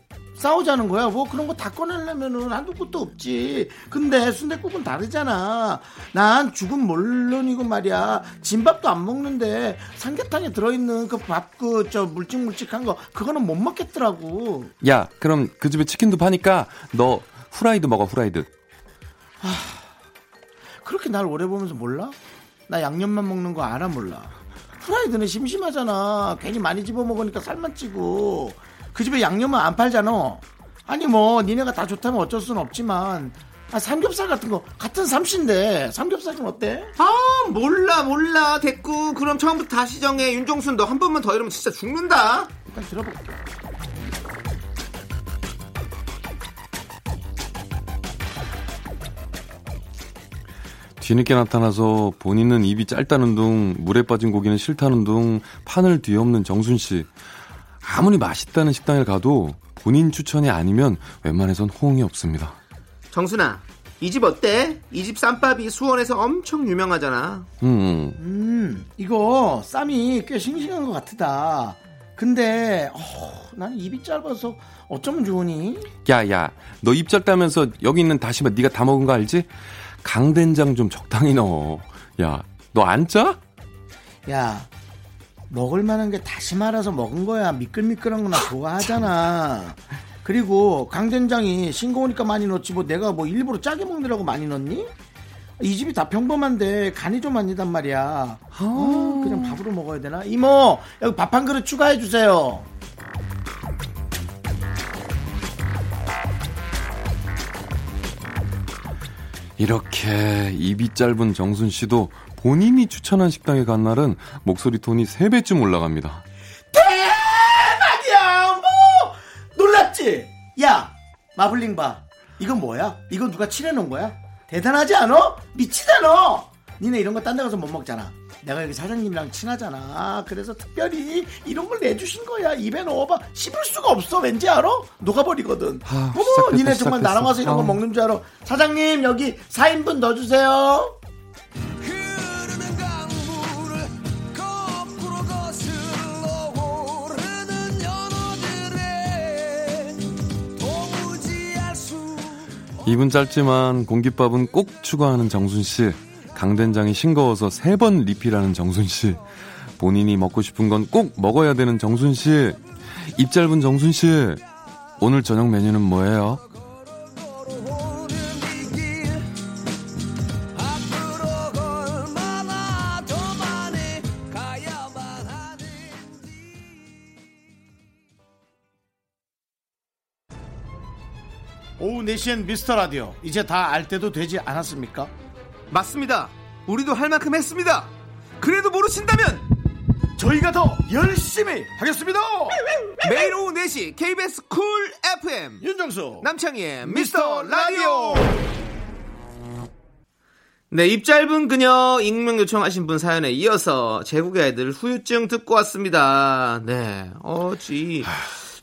싸우자는 거야? 뭐 그런 거 다 꺼내려면은 한두 끝도 없지. 근데 순대국은 다르잖아. 난 죽은 물론이고 말이야. 진밥도 안 먹는데 삼계탕에 들어있는 그 밥 그 저 물찍물찍한 거 그거는 못 먹겠더라고. 야, 그럼 그 집에 치킨도 파니까 너 후라이드 먹어, 후라이드. 그렇게 날 오래 보면서 몰라? 나 양념만 먹는 거 알아 몰라. 프라이드는 심심하잖아. 괜히 많이 집어 먹으니까 살만 찌고. 그 집에 양념은 안 팔잖아. 아니 뭐 니네가 다 좋다면 어쩔 수는 없지만 아, 삼겹살 같은 거 같은 삼신데 삼겹살 좀 어때? 아, 몰라, 몰라. 됐고. 그럼 처음부터 다시 정해. 윤정순 너 한 번만 더 이러면 진짜 죽는다. 일단 들어볼게. 뒤늦게 나타나서 본인은 입이 짧다는 둥, 물에 빠진 고기는 싫다는 둥, 판을 뒤엎는 정순 씨. 아무리 맛있다는 식당에 가도 본인 추천이 아니면 웬만해선 호응이 없습니다. 정순아, 이 집 어때? 이 집 쌈밥이 수원에서 엄청 유명하잖아. 음, 음 이거 쌈이 꽤 싱싱한 것 같다. 근데 어, 나는 입이 짧아서 어쩌면 좋으니? 야, 야, 너 입 짧다면서 여기 있는 다시마 네가 다 먹은 거 알지? 강된장 좀 적당히 넣어. 야, 너 안 짜? 야, 먹을 만한 게 다시마라서 먹은 거야. 미끌미끌한 거나 좋아하잖아. 그리고 강된장이 싱거우니까 많이 넣지 뭐 내가 뭐 일부러 짜게 먹느라고 많이 넣니? 이 집이 다 평범한데 간이 좀 아니단 말이야. 아, 그냥 밥으로 먹어야 되나? 이모, 여기 밥 한 그릇 추가해 주세요. 이렇게 입이 짧은 정순 씨도 본인이 추천한 식당에 간 날은 목소리 톤이 3배쯤 올라갑니다. 대박이야, 뭐 놀랐지? 야, 마블링 봐. 이건 뭐야? 이건 누가 칠해놓은 거야? 대단하지 않아? 미치잖아. 니네 이런 거 딴 데 가서 못 먹잖아. 내가 여기 사장님이랑 친하잖아. 그래서 특별히 이런 걸 내주신 거야. 입에 넣어봐. 씹을 수가 없어. 왠지 알아? 녹아버리거든. 아, 어머, 시작됐다, 니네 정말 시작됐어. 나랑 와서 이런 거 아. 먹는 줄 알아. 사장님, 여기 4인분 넣어주세요. 입은 짧지만 공깃밥은 꼭 추가하는 정순 씨. 강된장이 싱거워서 세 번 리필하는 정순 씨. 본인이 먹고 싶은 건 꼭 먹어야 되는 정순 씨. 입 짧은 정순 씨. 오늘 저녁 메뉴는 뭐예요? 오후 4시엔 미스터 라디오. 이제 다 알 때도 되지 않았습니까? 맞습니다. 우리도 할 만큼 했습니다. 그래도 모르신다면 저희가 더 열심히 하겠습니다. 매일 오후 4시 KBS 쿨 FM 윤정수 남창희의 미스터 라디오 네, 입 짧은 그녀 익명 요청하신 분 사연에 이어서 제국의 아이들 후유증 듣고 왔습니다. 네, 어지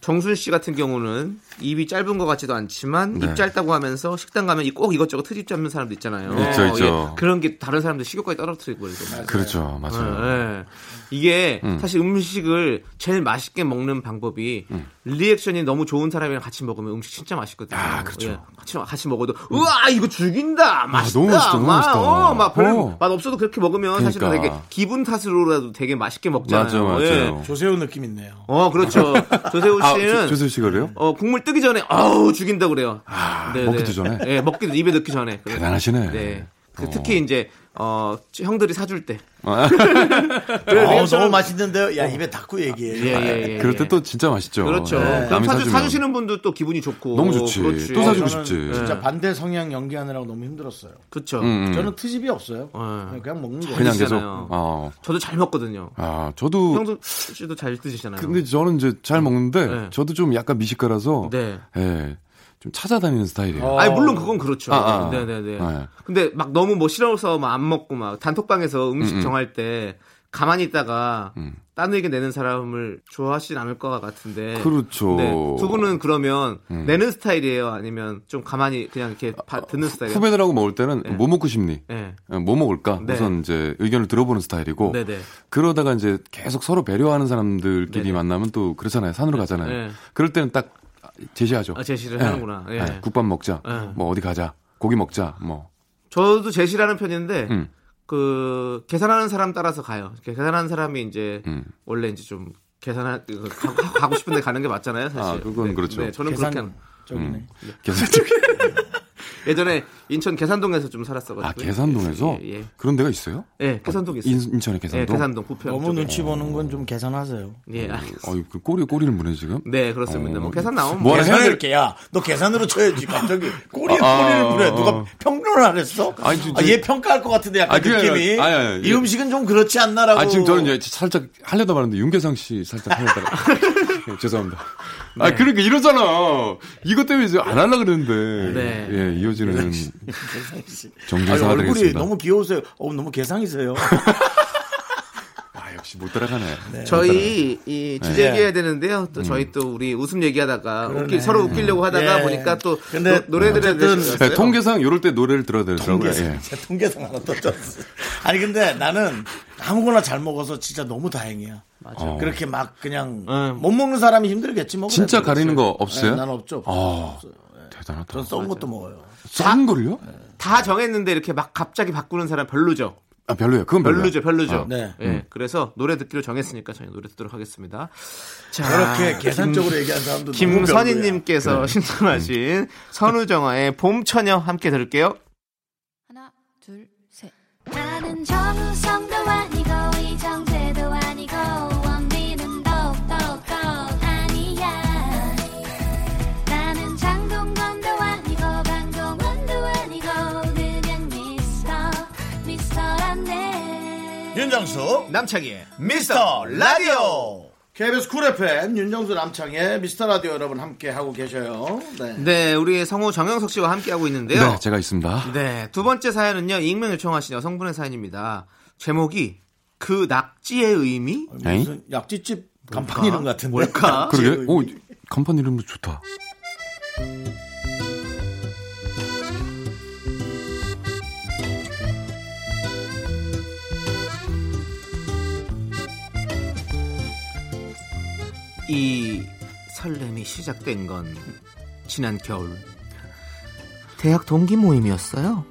정순 씨 같은 경우는 입이 짧은 것 같지도 않지만 네. 입 짧다고 하면서 식당 가면 이- 꼭 이것저것 트집 잡는 사람도 있잖아요. 있죠, 있죠. 예, 그런 게 다른 사람들 식욕까지 떨어뜨리고 그러죠. 그렇죠. 맞아요. 네. 이게 음. 사실 음식을 제일 맛있게 먹는 방법이 리액션이 너무 좋은 사람이랑 같이 먹으면 음식 진짜 맛있거든요. 아, 그렇죠. 예, 같이 같이 먹어도 우와 이거 죽인다 맛있다. 너무 맛있다, 너무 막, 맛있다. 어, 막 별로 어. 맛 없어도 그렇게 먹으면 사실은 그러니까. 되게 기분 탓으로라도 되게 맛있게 먹잖아요. 맞아, 맞아요. 예. 조세호 느낌 있네요. 어 그렇죠. 조세호 아, 씨는 조- 조세호 씨가 그래요? 어 국물 뜨기 전에 아우 죽인다 그래요. 아, 네, 먹기도 네. 전에? 예, 먹기도 입에 넣기 전에. 대단하시네. 네. 그 어. 특히 이제 어 형들이 사줄 때. 아, 어, 너무 맛있는데요. 야 입에 닫고 얘기해. 예, 예, 예. 그럴 예. 때또 진짜 맛있죠. 그렇죠. 네, 그럼 남이 사주. 사주시는 분도 또 기분이 좋고. 너무 좋지. 그렇지. 또 사주고 싶지. 진짜 반대 성향 연기하느라고 너무 힘들었어요. 그렇죠. 음, 음. 저는 트집이 없어요. 네. 그냥 먹는 거. 그냥 계속. 어. 저도 잘 먹거든요. 아, 저도. 형도 씨도 잘 드시잖아요. 근데 저는 이제 잘 먹는데, 네. 저도 좀 약간 미식가라서, 네. 예, 좀 찾아다니는 스타일이에요. 어. 아니 물론 그건 그렇죠. 아, 아. 네네네. 네. 근데 막 너무 뭐 싫어서 막 안 먹고 막 단톡방에서 음식 음, 음. 정할 때 가만히 있다가 음. 딴 의견 내는 사람을 좋아하진 않을 것 같은데. 그렇죠. 네. 두 분은 그러면 음. 내는 스타일이에요? 아니면 좀 가만히 그냥 이렇게 바- 듣는 스타일이에요? 후배들하고 먹을 때는 네. 뭐 먹고 싶니? 네. 어, 뭐 먹을까? 네. 우선 이제 의견을 들어보는 스타일이고, 네네. 그러다가 이제 계속 서로 배려하는 사람들끼리 네네. 만나면 또 그렇잖아요. 산으로 가잖아요. 네. 그럴 때는 딱 제시하죠. 아, 제시를 네. 하는구나. 예. 네, 국밥 먹자. 네. 뭐 어디 가자. 고기 먹자. 뭐. 저도 제시라는 편인데 음. 그 계산하는 사람 따라서 가요. 계산하는 사람이 이제 음. 원래 이제 좀 계산하 그 가- 가고 싶은데 가는 게 맞잖아요, 사실. 아, 그건 네, 그렇죠. 네, 저는 계산 그렇게 하는- 쪽이네. 계산 예전에 인천 계산동에서 좀 살았어가지고. 아, 계산동에서? 예, 예. 그런 데가 있어요? 예, 계산동에 있어요. 인, 인천의 예, 계산동? 계산동 부평. 너무 쪽에. 눈치 보는 건 좀 계산하세요. 예, 알겠습니다. 어이, 그 꼬리, 꼬리를 무네, 지금? 네, 그렇습니다. 어, 뭐 계산 나오면 뭐뭐 계산을 해야 될- 이렇게 야, 너 계산으로 쳐야지. 갑자기 꼬리에 아, 꼬리를 아, 부려. 아. 누가 평론을 안 했어? 아니, 아, 진짜- 얘 평가할 것 같은데 약간 아, 느낌이. 아니, 아니, 이 예. 음식은 좀 그렇지 않나라고. 아, 지금 저는 이제 살짝 하려다 말았는데, 윤계상 씨 살짝 하려다가. 예, 죄송합니다. 아, 그러니까 이러잖아. 이것 때문에 이제 안 하려고 그랬는데. 네. 예, 이어지는 아니, 정진사가 얼굴이 되겠습니다. 너무 귀여우세요. 어, 너무 개상이세요. 아, 역시 못 따라가네. 저희 이 주제 네. 얘기해야 되는데요. 또 저희 또 우리 웃음 얘기하다가. 웃기, 서로 웃기려고 하다가 예. 보니까 또 근데 노, 대해서 네, 통계상 이럴 때 노래를 들어야 되더라고요. 통계상. 예. 제 통계상 하나 떠졌어. 아니, 근데 나는 아무거나 잘 먹어서 진짜 너무 다행이야. 어. 그렇게 막 그냥 응. 못 먹는 사람이 힘들겠지 뭐. 진짜 그래도. 가리는 거 없어요? 네, 난 없죠. 없어요. 아, 없어요. 예. 대단하다. 전 썩은 것도 먹어요. 싼 걸요? 다 정했는데 이렇게 막 갑자기 바꾸는 사람 별로죠. 아, 별로예요. 그건. 별로죠, 별로죠. 아, 네. 예, 그래서 노래 듣기로 정했으니까 저희 노래 듣도록 하겠습니다. 자, 그렇게 계산적으로 얘기한 사람도 너무 별로야. 김선희님께서 신청하신 선우정아의 봄처녀 함께 들을게요. 하나, 둘, 셋. 나는 정우성도 아니고 이정 윤정수 남창희의 미스터 라디오 KBS 쿨 FM 윤정수 남창희의 미스터 라디오 여러분 함께 하고 계셔요. 네. 네, 우리 성우 정영석 씨와 함께 하고 있는데요. 네, 제가 있습니다. 네, 두 번째 사연은요, 익명 요청하신 여성분의 사연입니다. 제목이 그 낙지의 의미? 에이? 무슨 낙지집 간판 이름 같은데. 뭘까? 그러게. 오, 간판 이름도 좋다. 이 설렘이 시작된 건 지난 겨울 대학 동기 모임이었어요.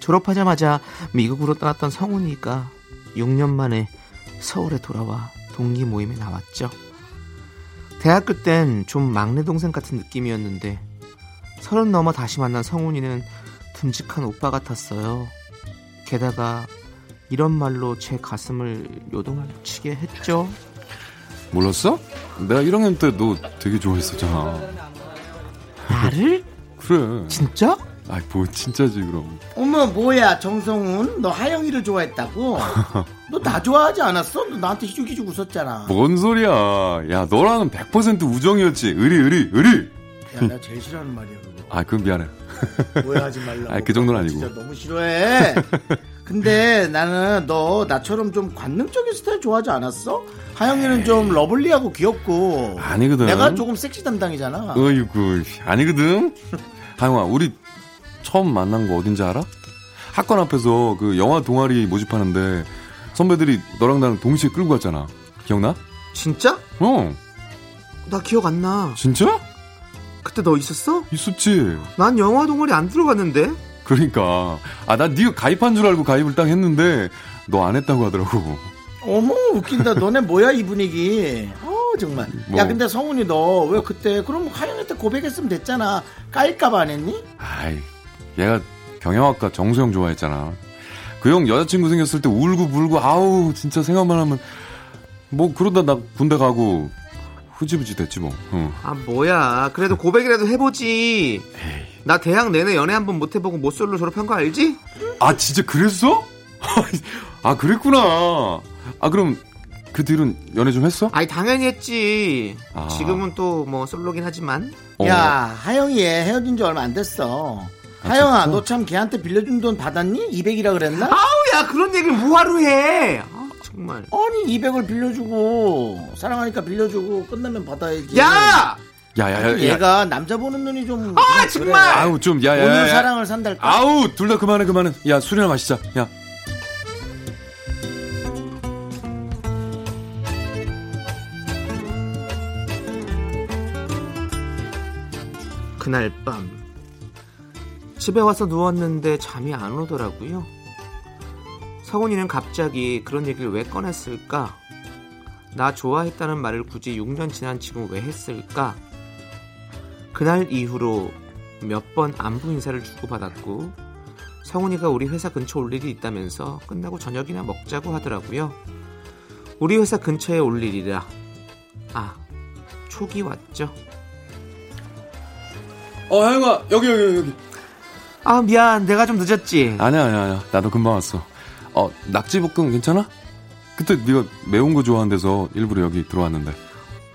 졸업하자마자 미국으로 떠났던 성훈이가 6년 만에 서울에 돌아와 동기 모임에 나왔죠. 대학교 땐 좀 막내 동생 같은 느낌이었는데 서른 넘어 다시 만난 성훈이는 듬직한 오빠 같았어요. 이런 말로 제 가슴을 요동치게 했죠. 몰랐어? 내가 1학년 때 너 되게 좋아했었잖아. 나를? 그래. 진짜? 아이, 뭐, 진짜지, 그럼. 어머 뭐야 정성훈 너 하영이를 좋아했다고? 너 나 좋아하지 않았어? 너 나한테 희죽희죽 웃었잖아. 뭔 소리야. 야, 너랑은 100% 우정이었지. 의리, 의리, 의리. 야, 나 제일 싫어하는 말이야 그거. 아, 그건 미안해. 오해하지 말라고. 아니, 그 정도는 아니고. 진짜 너무 싫어해. 근데 나는 너 나처럼 좀 관능적인 스타일 좋아하지 않았어? 하영이는 좀 러블리하고 귀엽고. 아니거든. 내가 조금 섹시 담당이잖아. 어이구, 아니거든. 하영아, 우리 처음 만난 거 어딘지 알아? 학관 앞에서 그 영화 동아리 모집하는데 선배들이 너랑 나랑 동시에 끌고 갔잖아. 기억나? 진짜? 어. 나 기억 안 나. 진짜? 그때 너 있었어? 있었지. 난 영화 동아리 안 들어갔는데. 그러니까 아나 네가 가입한 줄 알고 가입을 딱 했는데 너 안 했다고 하더라고. 어머 웃긴다. 너네 뭐야 이 분위기. 어 정말. 뭐. 야 근데 성훈이 너 왜 그때 그럼 하영한테 고백했으면 됐잖아. 까일까봐 안 했니? 아이 얘가 경영학과 정수영 좋아했잖아. 그 형 여자친구 생겼을 때 울고 불고 아우 진짜 생각만 하면 뭐 그러다 나 군대 가고 흐지부지 됐지 뭐. 응. 아 뭐야. 그래도 고백이라도 해보지. 나 대학 내내 연애 한 번 못 해보고 모쏠로 졸업한 거 알지? 아 진짜 그랬어? 아 그랬구나. 아 그럼 그 뒤로는 연애 좀 했어? 아니 당연히 했지. 아. 지금은 또 뭐 솔로긴 하지만. 어. 야 하영이 얘 헤어진 지 얼마 안 됐어. 하영아 진짜? 너참 걔한테 빌려준 돈 받았니? 200이라 그랬나? 아우 야 그런 얘기를 뭐하러 해. 아 정말. 아니 200을 빌려주고 사랑하니까 빌려주고 끝나면 받아야지. 야! 야야야. 얘가 남자 보는 눈이 좀 아, 그래. 정말! 아우 좀 야야야. 오늘 사랑을 산달까? 아우 둘 다 그만해 그만해. 야 술이나 마시자. 야. 그날 밤 집에 와서 누웠는데 잠이 안 오더라고요. 성훈이는 갑자기 그런 얘기를 왜 꺼냈을까? 나 좋아했다는 말을 굳이 6년 지난 지금 왜 했을까? 그날 이후로 몇 번 안부 인사를 주고받았고 성훈이가 우리 회사 근처 올 일이 있다면서 끝나고 저녁이나 먹자고 하더라고요. 우리 회사 근처에 올 일이라 아 촉이 왔죠. 어 하영아 여기 여기 여기. 아 미안 내가 좀 늦었지 아니야 아니야 아니야. 나도 금방 왔어. 어 낙지볶음 괜찮아? 그때 네가 매운 거 좋아한대서 일부러 여기 들어왔는데.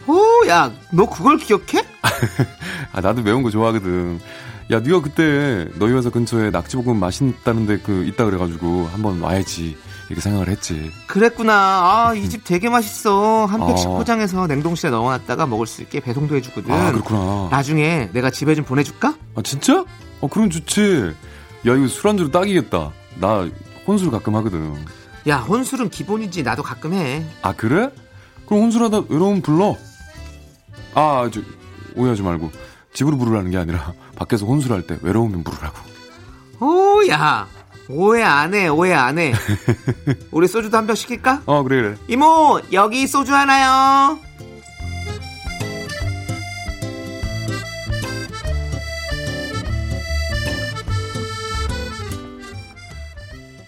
오 야 너 그걸 기억해? 아 나도 매운 거 좋아하거든. 야 네가 그때 너희 회사 근처에 낙지볶음 맛있다는데 그 있다 그래가지고 한번 와야지 이렇게 생각을 했지. 그랬구나 아 이 집 되게 맛있어 한 팩씩 어. 포장해서 냉동실에 넣어놨다가 먹을 수 있게 배송도 해주거든 아 그렇구나. 나중에 내가 집에 좀 보내줄까? 아 진짜? 어 그럼 좋지. 야 이거 술안주로 딱이겠다. 나 혼술 가끔 하거든. 야 혼술은 기본이지 나도 가끔 해 아 그래? 그럼 혼술하다 외로움 불러. 아, 저 오해하지 말고 집으로 부르라는 게 아니라 밖에서 혼술할 때 외로우면 부르라고. 오 야 오해 안 해 오해 안 해 우리 소주도 한 병 시킬까? 어 그래 그래. 이모 여기 소주 하나요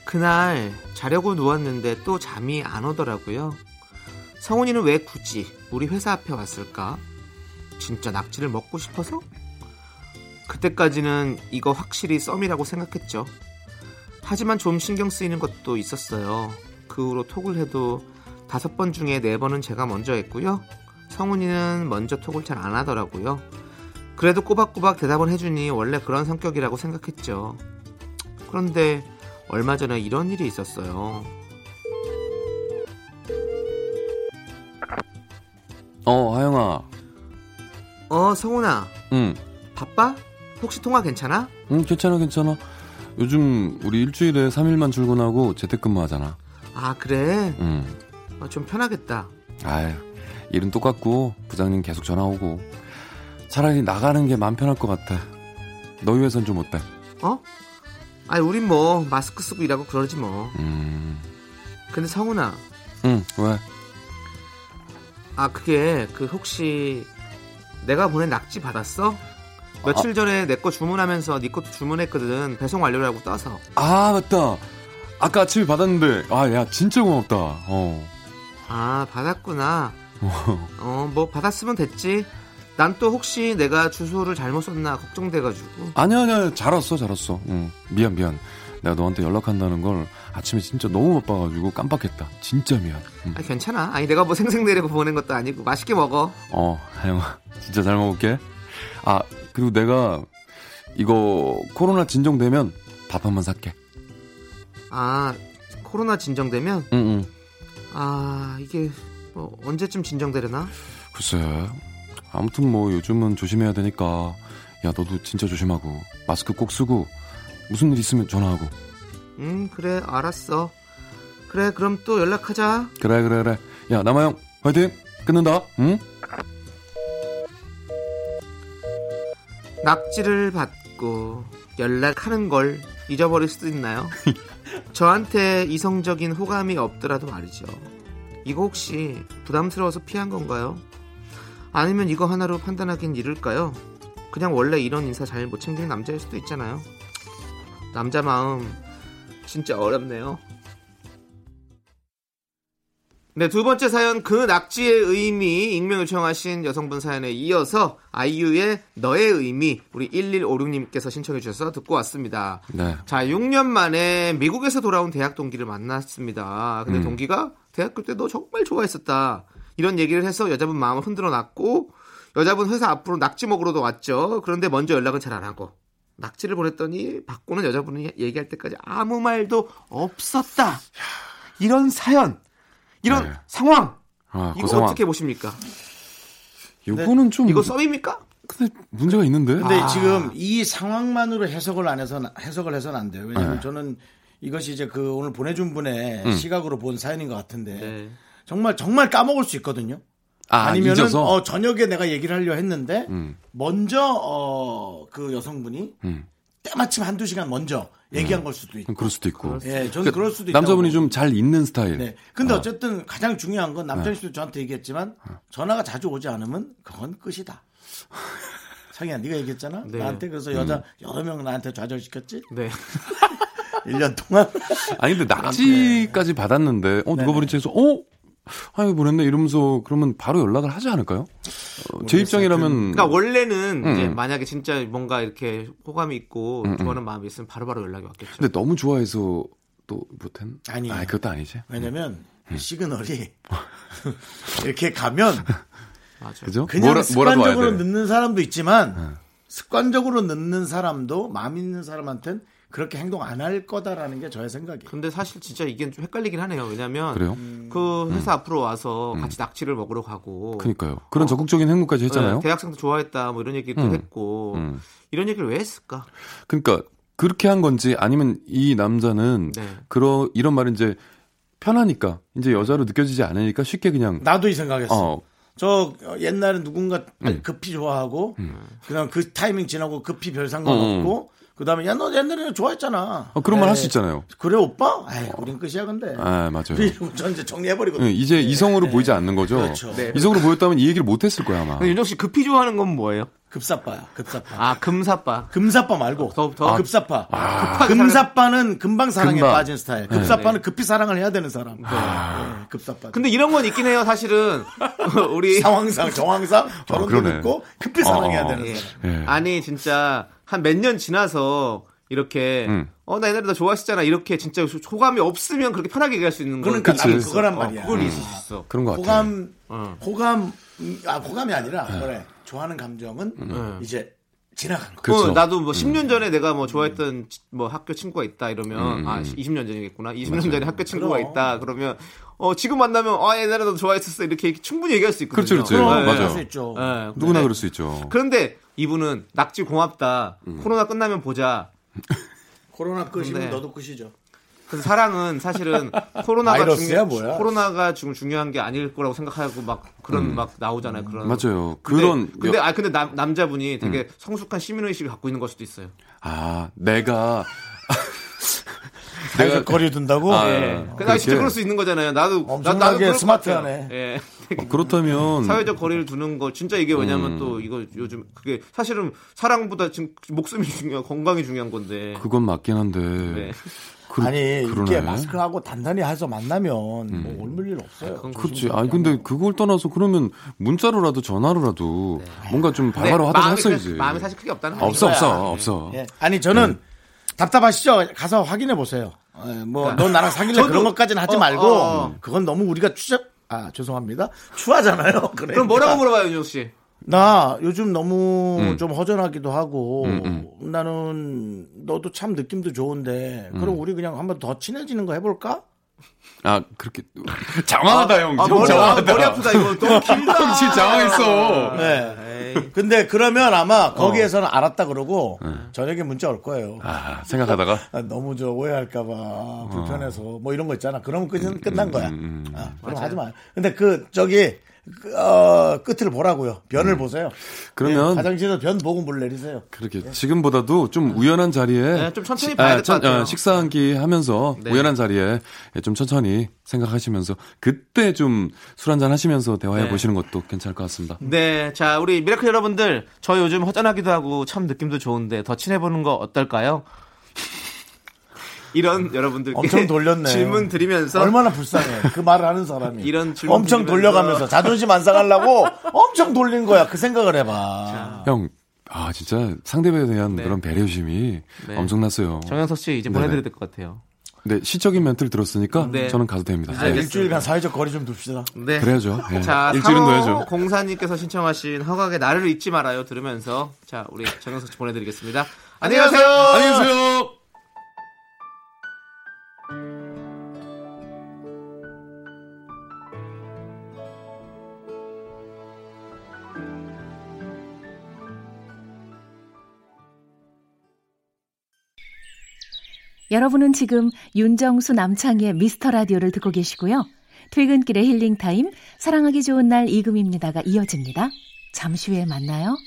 그날 자려고 누웠는데 또 잠이 안 오더라고요. 성훈이는 왜 굳이 우리 회사 앞에 왔을까? 진짜 낙지를 먹고 싶어서? 그때까지는 이거 확실히 썸이라고 생각했죠. 하지만 좀 신경 쓰이는 것도 있었어요. 그 후로 톡을 해도 다섯 번 중에 네 번은 제가 먼저 했고요. 성훈이는 먼저 톡을 잘 안 하더라고요. 그래도 꼬박꼬박 대답을 해주니 원래 그런 성격이라고 생각했죠. 그런데 얼마 전에 이런 일이 있었어요. 어 하영아. 어, 성훈아. 응. 바빠? 혹시 통화 괜찮아? 응 괜찮아 괜찮아. 요즘 우리 일주일에 3일만 출근하고 재택근무 하잖아. 아, 그래? 응. 어, 좀 편하겠다. 아유 일은 똑같고 부장님 계속 전화 오고 차라리 나가는 게 마음 편할 것 같아. 너희 회사는 좀 어때? 어? 아니, 우린 뭐, 마스크 쓰고 일하고 그러지 뭐. 음. 근데 성훈아. 응 왜? 아, 그게, 그, 혹시, 내가 보낸 낙지 받았어? 며칠 전에 내 거 주문하면서 네 것도 주문했거든. 배송 완료라고 떠서. 아 맞다. 아까 아침에 받았는데 아 야 진짜 고맙다. 어. 아, 받았구나. 어, 뭐, 받았으면 됐지. 난 또 혹시 내가 주소를 잘못 썼나 걱정돼가지고. 아니야 아니야 잘 왔어 잘 왔어. 응. 미안 미안. 내가 너한테 연락한다는 걸 아침에 진짜 너무 바빠가지고 깜빡했다. 진짜 미안. 응. 아, 괜찮아. 아니, 내가 뭐 생색내려고 보낸 것도 아니고. 맛있게 먹어. 어 하영아 진짜 잘 먹을게. 아 그리고 내가 이거 코로나 진정되면 밥 한번 살게. 아, 코로나 진정되면? 응응. 아, 이게, 뭐, 언제쯤 진정되려나? 글쎄. 아무튼 뭐 요즘은 조심해야 되니까 야 너도 진짜 조심하고 마스크 꼭 쓰고 무슨 일 있으면 전화하고. 음, 그래, 알았어. 그래, 그럼 또 연락하자. 그래 그래 그래. 야 남아형 화이팅. 끊는다. 응? 낙지를 받고 연락하는 걸 잊어버릴 수도 있나요? 저한테 이성적인 호감이 없더라도 말이죠. 이거 혹시 부담스러워서 피한 건가요? 아니면 이거 하나로 판단하긴 이를까요? 그냥 원래 이런 인사 잘 못 챙기는 남자일 수도 있잖아요. 남자 마음 진짜 어렵네요. 네, 두 번째 사연 그 낙지의 의미 익명 요청하신 여성분 사연에 이어서 아이유의 너의 의미 우리 1156님께서 신청해 주셔서 듣고 왔습니다. 네. 자, 6년 만에 미국에서 돌아온 대학 동기를 만났습니다. 근데 음. 동기가 대학교 때 너 정말 좋아했었다. 이런 얘기를 해서 여자분 마음을 흔들어 놨고 여자분 회사 앞으로 낙지 먹으러도 왔죠. 그런데 먼저 연락은 잘 안 하고 낙지를 보냈더니 받고는 여자분이 얘기할 때까지 아무 말도 없었다. 이런 사연, 이런 네. 상황 아, 그 이거 상황. 어떻게 보십니까? 요거는 좀 이거 썸입니까? 근데 문제가 있는데. 근데 아. 지금 이 상황만으로 해석을 안 해서 해석을 해서는 안 돼요. 왜냐하면 네. 저는 이것이 이제 그 오늘 보내준 분의 음. 시각으로 본 사연인 것 같은데 네. 정말 정말 까먹을 수 있거든요. 아, 아니면은 잊어서? 어, 저녁에 내가 얘기를 하려 했는데 음. 먼저 어, 그 여성분이 음. 때마침 한두 시간 먼저 얘기한 걸 수도 있고. 그럴 수도 있고. 예, 저는 그럴 수도 있다. 남자분이 좀 잘 있는 스타일. 네. 근데 아. 어쨌든 가장 중요한 건 남편 씨도 저한테 얘기했지만 전화가 자주 오지 않으면 그건 끝이다. 상이야, 네가 얘기했잖아. 네. 나한테 그래서 음. 여자 여러 명 나한테 좌절시켰지. 네. 1년 동안. 아니 근데 낙지까지 받았는데 어 누가. 보냈지 해서 어 아유 보냈네 이러면서 그러면 바로 연락을 하지 않을까요? 어, 제 입장이라면 그러니까 원래는 음. 이제 만약에 진짜 뭔가 이렇게 호감이 있고 음, 음. 좋아하는 마음이 있으면 바로 바로 연락이 왔겠죠. 근데 너무 좋아해서 또 못한 아니에요. 아 그것도 아니지. 왜냐면 음. 시그널이 이렇게 가면 맞아. 그죠? 그냥 뭐라, 습관적으로 돼. 늦는 사람도 있지만 습관적으로 늦는 사람도 마음 있는 사람한테는 그렇게 행동 안 할 거다라는 게 저의 생각이에요. 근데 사실 진짜 이게 좀 헷갈리긴 하네요. 왜냐면 그래요? 그 회사 앞으로 와서 같이 낙지를 먹으러 가고 그러니까요. 그런 적극적인 행동까지 했잖아요. 네, 대학생도 좋아했다 뭐 이런 얘기도 음. 했고 음. 이런 얘기를 왜 했을까? 그러니까 그렇게 한 건지 아니면 이 남자는 네. 그런 이런 말은 이제 편하니까 이제 여자로 느껴지지 않으니까 쉽게 그냥 나도 이 생각했어. 어 저 옛날에 누군가 음. 급히 좋아하고 그냥 그 타이밍 지나고 급히 별 상관 없고 그다음에 야너 옛날에 좋아했잖아. 어, 그런 말할 에이, 수 있잖아요. 그래 오빠? 아이 우린 끝이야 근데. 아 맞아요. 전 이제 정리해버리거든. 예, 이제 이성으로 보이지 않는 거죠. 그렇죠. 네. 이성으로 보였다면 이 얘기를 못 했을 거야 아마. 근데 윤정 씨 급히 좋아하는 건 뭐예요? 급사빠야 급사빠. 아 금사빠. 금사빠 말고 더- 더- 급사빠. 급하게 금사빠는 금방 사랑에 금방. 빠진 스타일. 급사빠는 급히 사랑을 해야 되는 사람. 네, 급사빠. 근데 이런 건 있긴 해요. 사실은 우리 상황상 정황상 결혼도 그러네. 늦고 급히 사랑해야 어, 어. 되는 예. 사람. 예. 아니 진짜 한 몇 년 지나서 이렇게 음. 어나 옛날에 너 좋아했었잖아 이렇게 진짜 호감이 없으면 그렇게 편하게 얘기할 수 있는 거 그러니까. 나는 그거란 어, 말이야. 그건 있을 수 있어. 그런 것 같아. 호감 어. 호감 음, 아 호감이 아니라 그래 좋아하는 감정은 음. 이제 지나간 거. 그렇죠. 어, 나도 뭐 10년 전에 내가 뭐 좋아했던 치- 뭐 학교 친구가 있다 이러면 음, 아 20년 전이겠구나. 20년 전에 학교 친구가 그럼. 있다 그러면 어 지금 만나면 아 옛날에 너도 좋아했었어 이렇게 충분히 얘기할 수 있거든요. 그렇죠, 그렇죠. 그럼 맞아요. 그럴 수 있죠. 예. 누구나 네. 그럴 수 있죠. 그런데 이분은 낙지 고맙다. 음. 코로나 끝나면 보자. 코로나 끝이면 근데- 너도 끝이죠. 그래서 사랑은 사실은 코로나가 중요- 뭐야? 코로나가 지금 중요한 게 아닐 거라고 생각하고 막 그런 막 나오잖아요. 그런 음. 맞아요. 근데- 그런 근데 여- 음. 아 근데 남, 남자분이 되게 성숙한 시민 의식을 갖고 있는 걸 수도 있어요. 아 내가 내가 거리 둔다고. 아, 예. 어, 그나 진짜? 그럴 수 있는 거잖아요. 나도 엄청나게 나도 스마트하네. 예. 어, 그렇다면 사회적 거리를 두는 거 진짜 이게 왜냐면 음. 또 이거 요즘 그게 사실은 사랑보다 지금 목숨이 중요 건강이 중요한 건데. 그건 맞긴 한데. 네. 그, 아니 그러네. 이렇게 마스크하고 단단히 해서 만나면 뭐 옮을 일 없어요. 그건 그렇지. 아니 근데 그걸 떠나서 그러면 문자로라도 전화로라도 뭔가 좀 바로바로 하도록 마음이 했어야지. 그- 마음이 사실 크게 없다는 없어 거죠. 없어 없어. 예. 아니 저는 답답하시죠? 가서 확인해 보세요. 뭐너 나랑 사귈래 저도- 그런 것까지는 하지 어, 말고 어. 그건 너무 우리가 추적 아 죄송합니다 추하잖아요. 그래. 그럼 뭐라고 물어봐요, 윤정 씨? 나 요즘 너무 음. 좀 허전하기도 하고 음, 나는 너도 참 느낌도 좋은데 그럼 우리 그냥 한번 더 친해지는 거 해볼까? 아 그렇게 장황하다 형. 아, 형 머리, 아, 장황하다. 머리 아프다 이거 너무 길다. 형 진짜 장황했어. 네. 에이. 근데 그러면 아마 거기에서는 알았다 그러고 저녁에 문자 올 거예요. 아 생각하다가 아, 너무 저 오해할까봐 불편해서 뭐 이런 거 있잖아. 그러면 끝은 끝난 거야. 음, 음. 아, 그럼 하지 마. 근데 그 저기 그, 어, 끝을 보라고요. 변을 보세요. 그러면 네, 화장실에서 변 보고 물 내리세요. 그렇게 지금보다도 좀 우연한 자리에 네, 좀 천천히 시- 봐야 아, 될것 천- 같아요. 어, 식사 한 끼 하면서 네. 우연한 자리에 좀 천천히 생각하시면서 그때 좀 술 한잔 하시면서 대화해 네. 보시는 것도 괜찮을 것 같습니다. 네, 자 우리 미라클 여러분들, 저 요즘 허전하기도 하고 참 느낌도 좋은데 더 친해 보는 거 어떨까요? 이런 여러분들께 엄청 돌렸네. 질문 드리면서 얼마나 불쌍해. 그 말을 하는 사람이. 이런 질문 엄청 드리면서. 돌려가면서 자존심 안 상하려고 엄청 돌린 거야. 그 생각을 해봐. 형, 아 진짜 상대방에 대한 네. 그런 배려심이 네. 엄청났어요. 정영석 씨 이제. 보내드려야 될 것 같아요. 네, 시적인 멘트를 들었으니까 네. 저는 가도 됩니다. 네. 일주일간 사회적 거리 좀 둡시다. 네. 그래야죠. 예. 자, 일주일은 둬야죠. 공사님께서 신청하신 허각의 나를 잊지 말아요 들으면서 자 우리 정영석 씨 보내드리겠습니다. 안녕히 가세요. 안녕히 계세요. 여러분은 지금 윤정수 남창희의 미스터 라디오를 듣고 계시고요. 퇴근길의 힐링 타임, 사랑하기 좋은 날 이금희입니다가 이어집니다. 잠시 후에 만나요.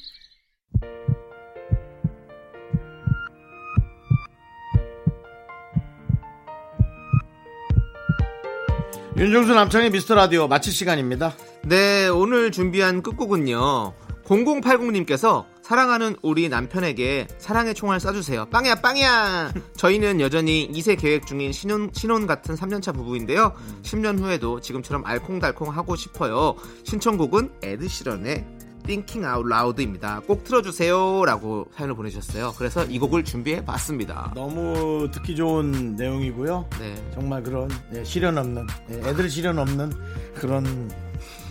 윤정수 남창희의 미스터 라디오 마칠 시간입니다. 네, 오늘 준비한 끝곡은요. 0080님께서 사랑하는 우리 남편에게 사랑의 총알 쏴주세요. 빵야, 빵야! 저희는 여전히 2세 계획 중인 신혼, 신혼 같은 3년차 부부인데요. 10년 후에도 지금처럼 알콩달콩 하고 싶어요. 신청곡은 에드시런의 Thinking Out Loud입니다. 꼭 틀어주세요. 라고 사연을 보내주셨어요. 그래서 이 곡을 준비해 봤습니다. 너무 듣기 좋은 내용이고요. 네. 정말 그런 예, 시련 없는 예, 애들 시련 없는 그런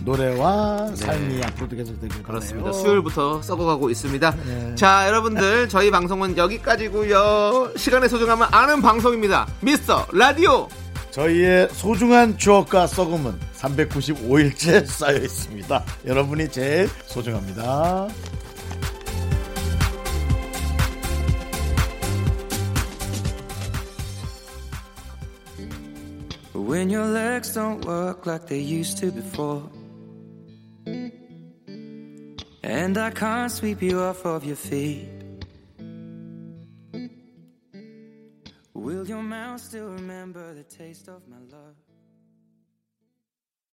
노래와 삶이 앞으로도 계속 되길 네. 그렇습니다. 바라요. 수요일부터 썩어가고 있습니다. 네. 자, 여러분들, 저희 방송은 여기까지고요 시간의 소중함을 아는 방송입니다. 미스터 라디오! 저희의 소중한 추억과 썩음은 395일째 쌓여 있습니다. 여러분이 제일 소중합니다. When your legs don't work like they used to before. And I can't sweep you off of your feet. Will your mouth still remember the taste of my love?